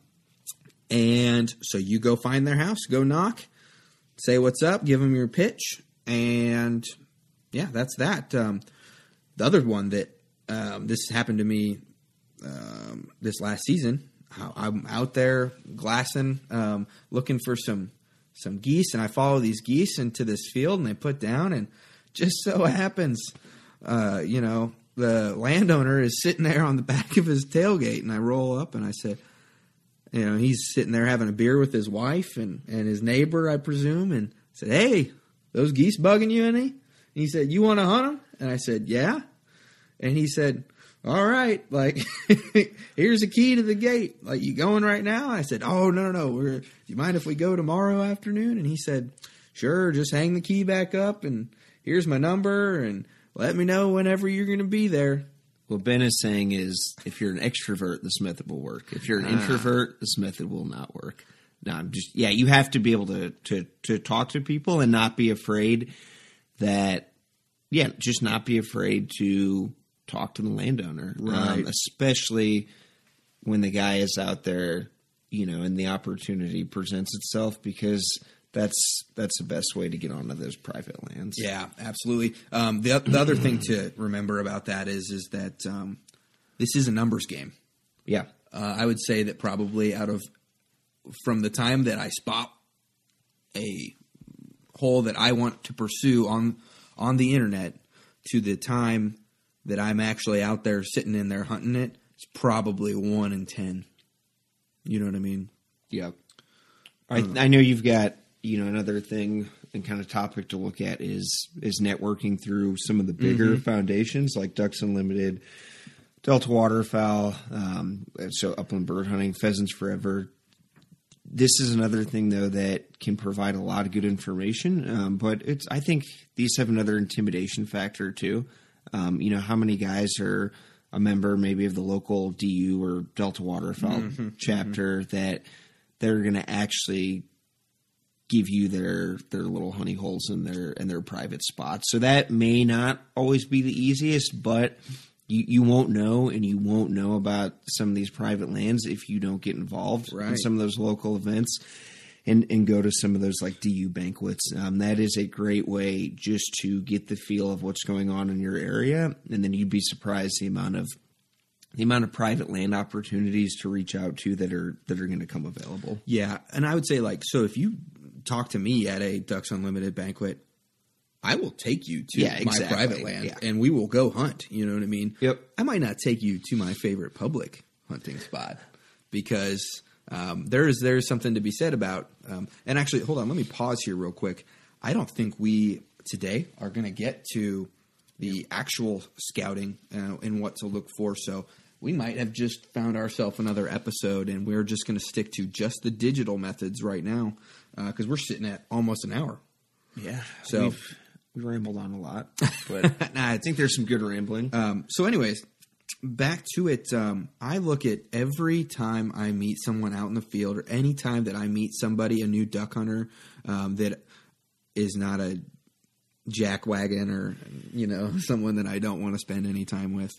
and so you go find their house, go knock, say what's up, give them your pitch, and yeah, that's that. Um, the other one that um, this happened to me um, this last season. I'm out there glassing, um, looking for some some geese, and I follow these geese into this field, and they put down, and just so happens, uh, you know, the landowner is sitting there on the back of his tailgate, and I roll up, and I said, you know, he's sitting there having a beer with his wife and, and his neighbor, I presume, and said, "Hey, those geese bugging you any?" And he said, "You want to hunt them?" And I said, "Yeah." And he said, "All right, like here's the key to the gate. Like you going right now?" I said, "Oh no, no, no. We're, do you mind if we go tomorrow afternoon?" And he said, "Sure. Just hang the key back up, and here's my number, and let me know whenever you're going to be there." What Ben is saying is, if you're an extrovert, this method will work. If you're an introvert, this method will not work. No, I'm just yeah. You have to be able to to to talk to people and not be afraid that yeah, just not be afraid to talk to the landowner, Right. Um, especially when the guy is out there, you know, and the opportunity presents itself because that's that's the best way to get onto those private lands. Yeah, absolutely. Um, the the other thing to remember about that is is that um, this is a numbers game. yeah, Uh, I would say that probably out of from the time that I spot a hole that I want to pursue on on the internet to the time that I'm actually out there sitting in there hunting it, it's probably one in ten. You know what I mean? Yeah. I, I know you've got you know another thing and kind of topic to look at is is networking through some of the bigger foundations like Ducks Unlimited, Delta Waterfowl, um, so Upland Bird Hunting, Pheasants Forever. This is another thing though that can provide a lot of good information, um, but it's I think these have another intimidation factor too. Um, you know how many guys are a member maybe of the local DU or Delta Waterfowl chapter that they're going to actually give you their their little honey holes and their in their private spots. So that may not always be the easiest, but you, you won't know and you won't know about some of these private lands if you don't get involved in some of those local events and, and go to some of those like DU banquets. Um, that is a great way just to get the feel of what's going on in your area, and then you'd be surprised the amount of the amount of private land opportunities to reach out to that are that are going to come available. Yeah, and I would say like so if you talk to me at a Ducks Unlimited banquet, I will take you to Yeah, my private land Yeah. and we will go hunt. You know what I mean? Yep. I might not take you to my favorite public hunting spot because um, there is there is something to be said about. Um, and actually, hold on, let me pause here real quick. I don't think we today are going to get to the actual scouting uh, and what to look for. So we might have just found ourselves another episode, and we're just going to stick to just the digital methods right now because we're sitting at almost an hour. Yeah. So- we've, we rambled on a lot, but Nah, I think there's some good rambling. Um, so, anyways, back to it. Um, I look at every time I meet someone out in the field, or any time that I meet somebody, a new duck hunter um, that is not a jackwagon or you know someone that I don't want to spend any time with.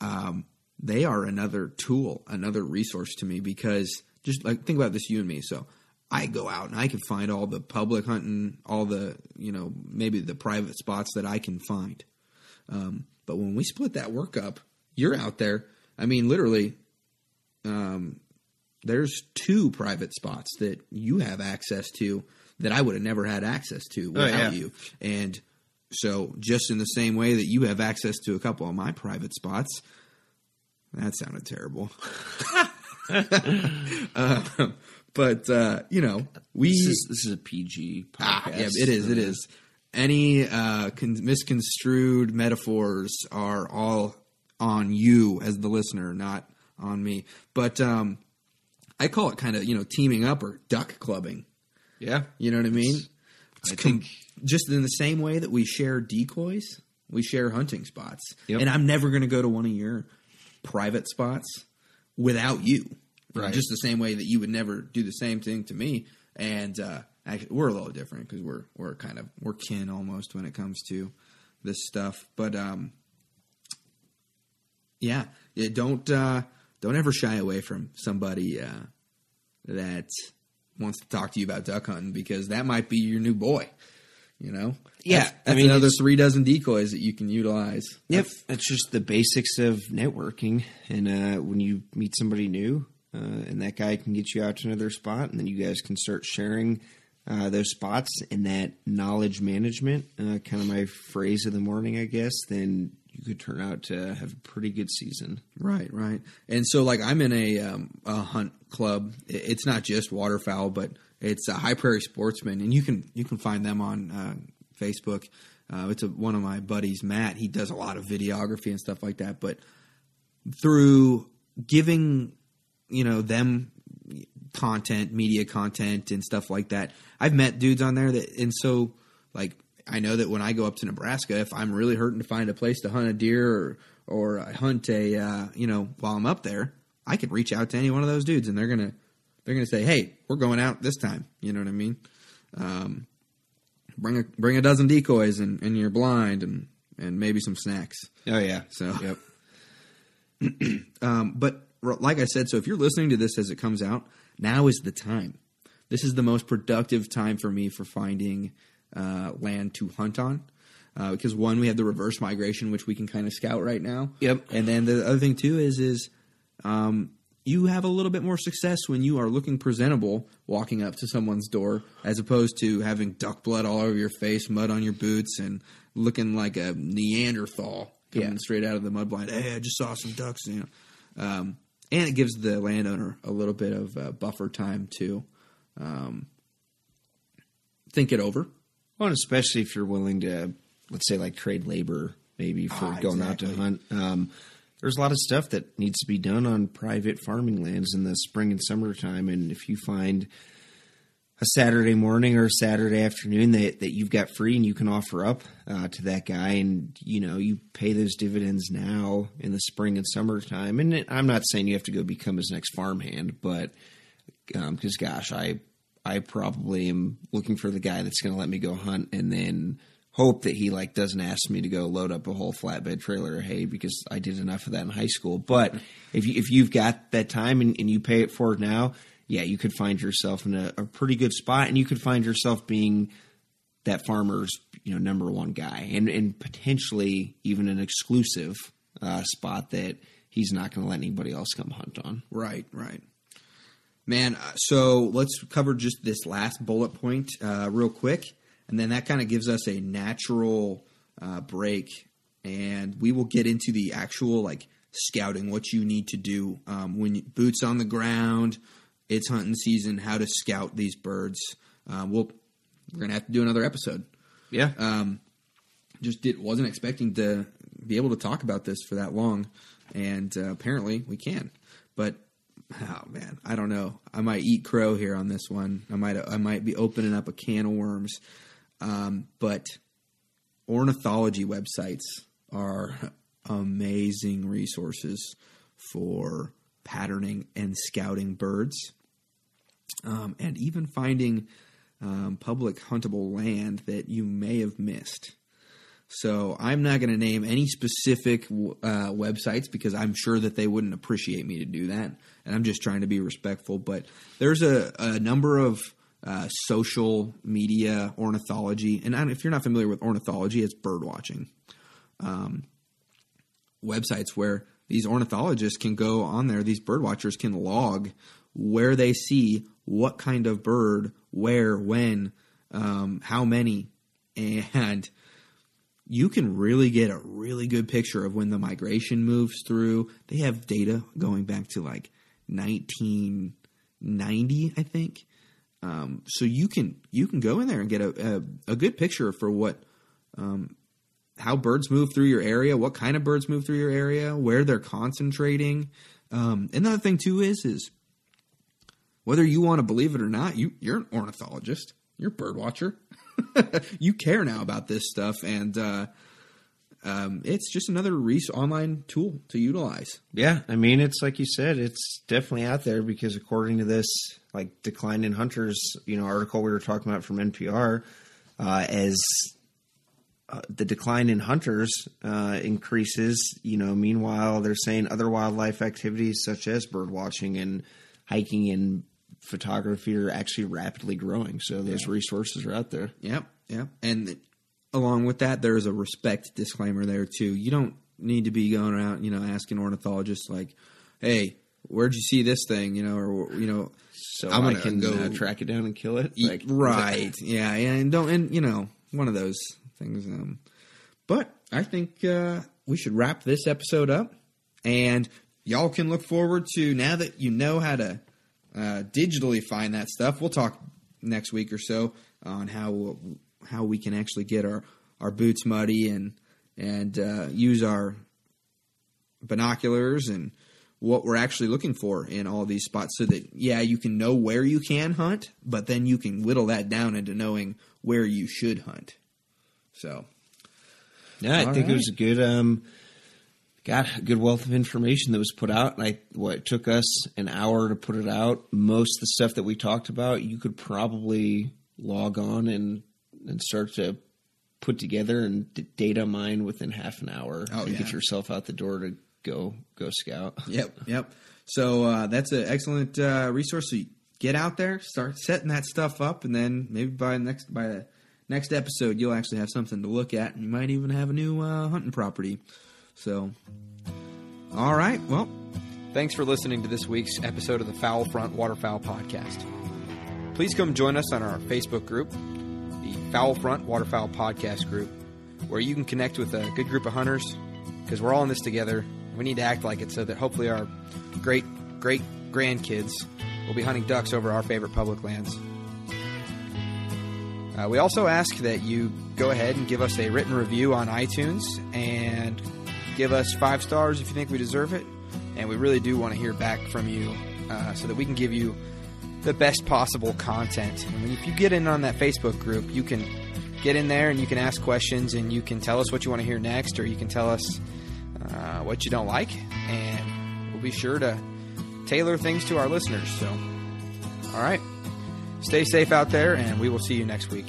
Um, they are another tool, another resource to me because just like think about this, you and me. So I go out and I can find all the public hunting, all the you know maybe the private spots that I can find. Um, but when we split that work up, you're out there. I mean, literally, um, there's two private spots that you have access to that I would have never had access to without yeah. you. And so, just in the same way that you have access to a couple of my private spots, that sounded terrible. uh, but uh, you know, we this is this is a PG podcast. Ah, yeah, it is. It is. Any uh, con- misconstrued metaphors are all on you as the listener, not on me. But um, I call it kind of you know teaming up or duck clubbing. Yeah. You know what I mean? It's I com- think- just in the same way that we share decoys, we share hunting spots. Yep. And I'm never going to go to one of your private spots without you. Right. Just the same way that you would never do the same thing to me. And uh, actually, we're a little different because we're we're kind of we're kin almost when it comes to this stuff. But um, yeah, yeah don't uh, don't ever shy away from somebody uh, that wants to talk to you about duck hunting because that might be your new boy. You know, Yeah, that's, I mean, another three dozen decoys that you can utilize. Yep, it's just the basics of networking, and uh, when you meet somebody new, uh, and that guy can get you out to another spot, and then you guys can start sharing uh, those spots and that knowledge management, uh, kind of my phrase of the morning, I guess. Then you could turn out to have a pretty good season. Right, right. And so, like, I'm in a, um, a hunt club. It's not just waterfowl, but it's a High Prairie Sportsman, and you can you can find them on uh, Facebook. Uh, it's a, one of my buddies, Matt. He does a lot of videography and stuff like that. But through giving, you know, them content, media content, and stuff like that, I've met dudes on there that, and so like I know that when I go up to Nebraska, if I'm really hurting to find a place to hunt a deer or or I hunt a, uh, you know, while I'm up there, I could reach out to any one of those dudes, and they're gonna they're gonna say, "Hey, we're going out this time." You know what I mean? Um, bring a bring a dozen decoys and, and you're blind and and maybe some snacks. Oh yeah, So- yep. Um, but like I said, so if you're listening to this as it comes out, now is the time. This is the most productive time for me for finding uh, land to hunt on. Uh, because one, we have the reverse migration, which we can kind of scout right now. Yep. And then the other thing too is is um, you have a little bit more success when you are looking presentable walking up to someone's door, as opposed to having duck blood all over your face, mud on your boots, and looking like a Neanderthal coming Yeah. straight out of the mud blind. Hey, I just saw some ducks. You know, um, and it gives the landowner a little bit of uh, buffer time to um, think it over. Well, and especially if you're willing to, let's say, like trade labor maybe for Ah, going out to hunt. Um, there's a lot of stuff that needs to be done on private farming lands in the spring and summertime, and if you find a Saturday morning or a Saturday afternoon that, that you've got free and you can offer up uh, to that guy, and you know you pay those dividends now in the spring and summertime. And I'm not saying you have to go become his next farmhand, but because gosh, I I probably am looking for the guy that's going to let me go hunt and then hope that he like doesn't ask me to go load up a whole flatbed trailer of hay because I did enough of that in high school. But if you, if you've got that time and, and you pay it forward now, yeah, you could find yourself in a, a pretty good spot, and you could find yourself being that farmer's you know number one guy, and and potentially even an exclusive uh, spot that he's not going to let anybody else come hunt on. Right, right. Man, uh, so let's cover just this last bullet point uh, real quick. and then that kind of gives us a natural uh, break, and we will get into the actual like scouting, what you need to do um, when you, boots on the ground. It's hunting season. How to scout these birds. Uh, we'll we're gonna have to do another episode. Yeah. Um, just did wasn't expecting to be able to talk about this for that long, and uh, apparently we can. But oh man, I don't know. I might eat crow here on this one. I might I might be opening up a can of worms. Um, but ornithology websites are amazing resources for patterning and scouting birds, um, and even finding um, public huntable land that you may have missed. So I'm not going to name any specific uh, websites because I'm sure that they wouldn't appreciate me to do that, and I'm just trying to be respectful. But there's a, a number of uh, social media ornithology, and if you're not familiar with ornithology, it's bird watching um, websites where these ornithologists can go on there. These bird watchers can log where they see what kind of bird, where, when, um, how many, and you can really get a really good picture of when the migration moves through. They have data going back to like 1990, I think. Um, so you can you can go in there and get a, a, a good picture for what um, how birds move through your area, what kind of birds move through your area, where they're concentrating. Um, another thing too is is whether you want to believe it or not, you you're an ornithologist, you're a bird watcher. you care now about this stuff, and uh, um, it's just another res- online tool to utilize. Yeah, I mean, it's like you said, it's definitely out there because according to this, like decline in hunters, you know, article we were talking about from NPR, uh, as uh, the decline in hunters uh, increases, you know, meanwhile they're saying other wildlife activities such as bird watching and hiking and photography are actually rapidly growing. So those yeah. resources are out there. Yep, yep. And along with that, there is a respect disclaimer there too. You don't need to be going around, you know, asking ornithologists like, "Hey, where'd you see this thing?" You know, or you know, so I'm gonna I can go uh, track it down and kill it. Like, right? yeah, and don't and you know one of those things. Um, but I think uh, we should wrap this episode up, and y'all can look forward to now that you know how to uh, digitally find that stuff. We'll talk next week or so on how how we can actually get our, our boots muddy and and uh, use our binoculars and what we're actually looking for in all these spots so that yeah you can know where you can hunt but then you can whittle that down into knowing where you should hunt so yeah i think right. it was a good um got a good wealth of information that was put out. And I, what it took us an hour to put it out. Most of the stuff that we talked about, you could probably log on and and start to put together and d- data mine within half an hour oh, and yeah. get yourself out the door to go go scout. Yep, yep. So uh, that's an excellent uh, resource. So get out there, start setting that stuff up, and then maybe by next by the next episode, you'll actually have something to look at, and you might even have a new uh, hunting property. So, all right. Well, thanks for listening to this week's episode of the Fowl Front Waterfowl Podcast. Please come join us on our Facebook group, the Fowl Front Waterfowl Podcast group, where you can connect with a good group of hunters because we're all in this together. We need to act like it so that hopefully our great great grandkids will be hunting ducks over our favorite public lands. Uh, we also ask that you go ahead and give us a written review on iTunes and Give us five stars if you think we deserve it. And we really do want to hear back from you uh, so that we can give you the best possible content. And if you get in on that Facebook group, you can get in there and you can ask questions and you can tell us what you want to hear next or you can tell us uh, what you don't like. And we'll be sure to tailor things to our listeners. So, all right. Stay safe out there, and we will see you next week.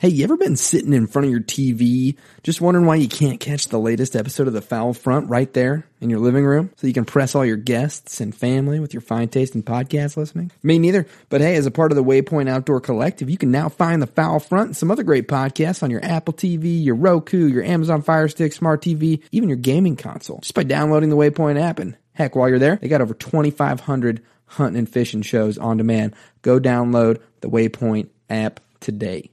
Hey, you ever been sitting in front of your TV just wondering why you can't catch the latest episode of The Fowl Front right there in your living room so you can press all your guests and family with your fine taste in podcast listening? Me neither. But hey, as a part of the Waypoint Outdoor Collective, you can now find The Fowl Front and some other great podcasts on your Apple TV, your Roku, your Amazon Fire Stick, Smart TV, even your gaming console just by downloading the Waypoint app. And heck, while you're there, they got over 2,500 hunting and fishing shows on demand. Go download the Waypoint app today.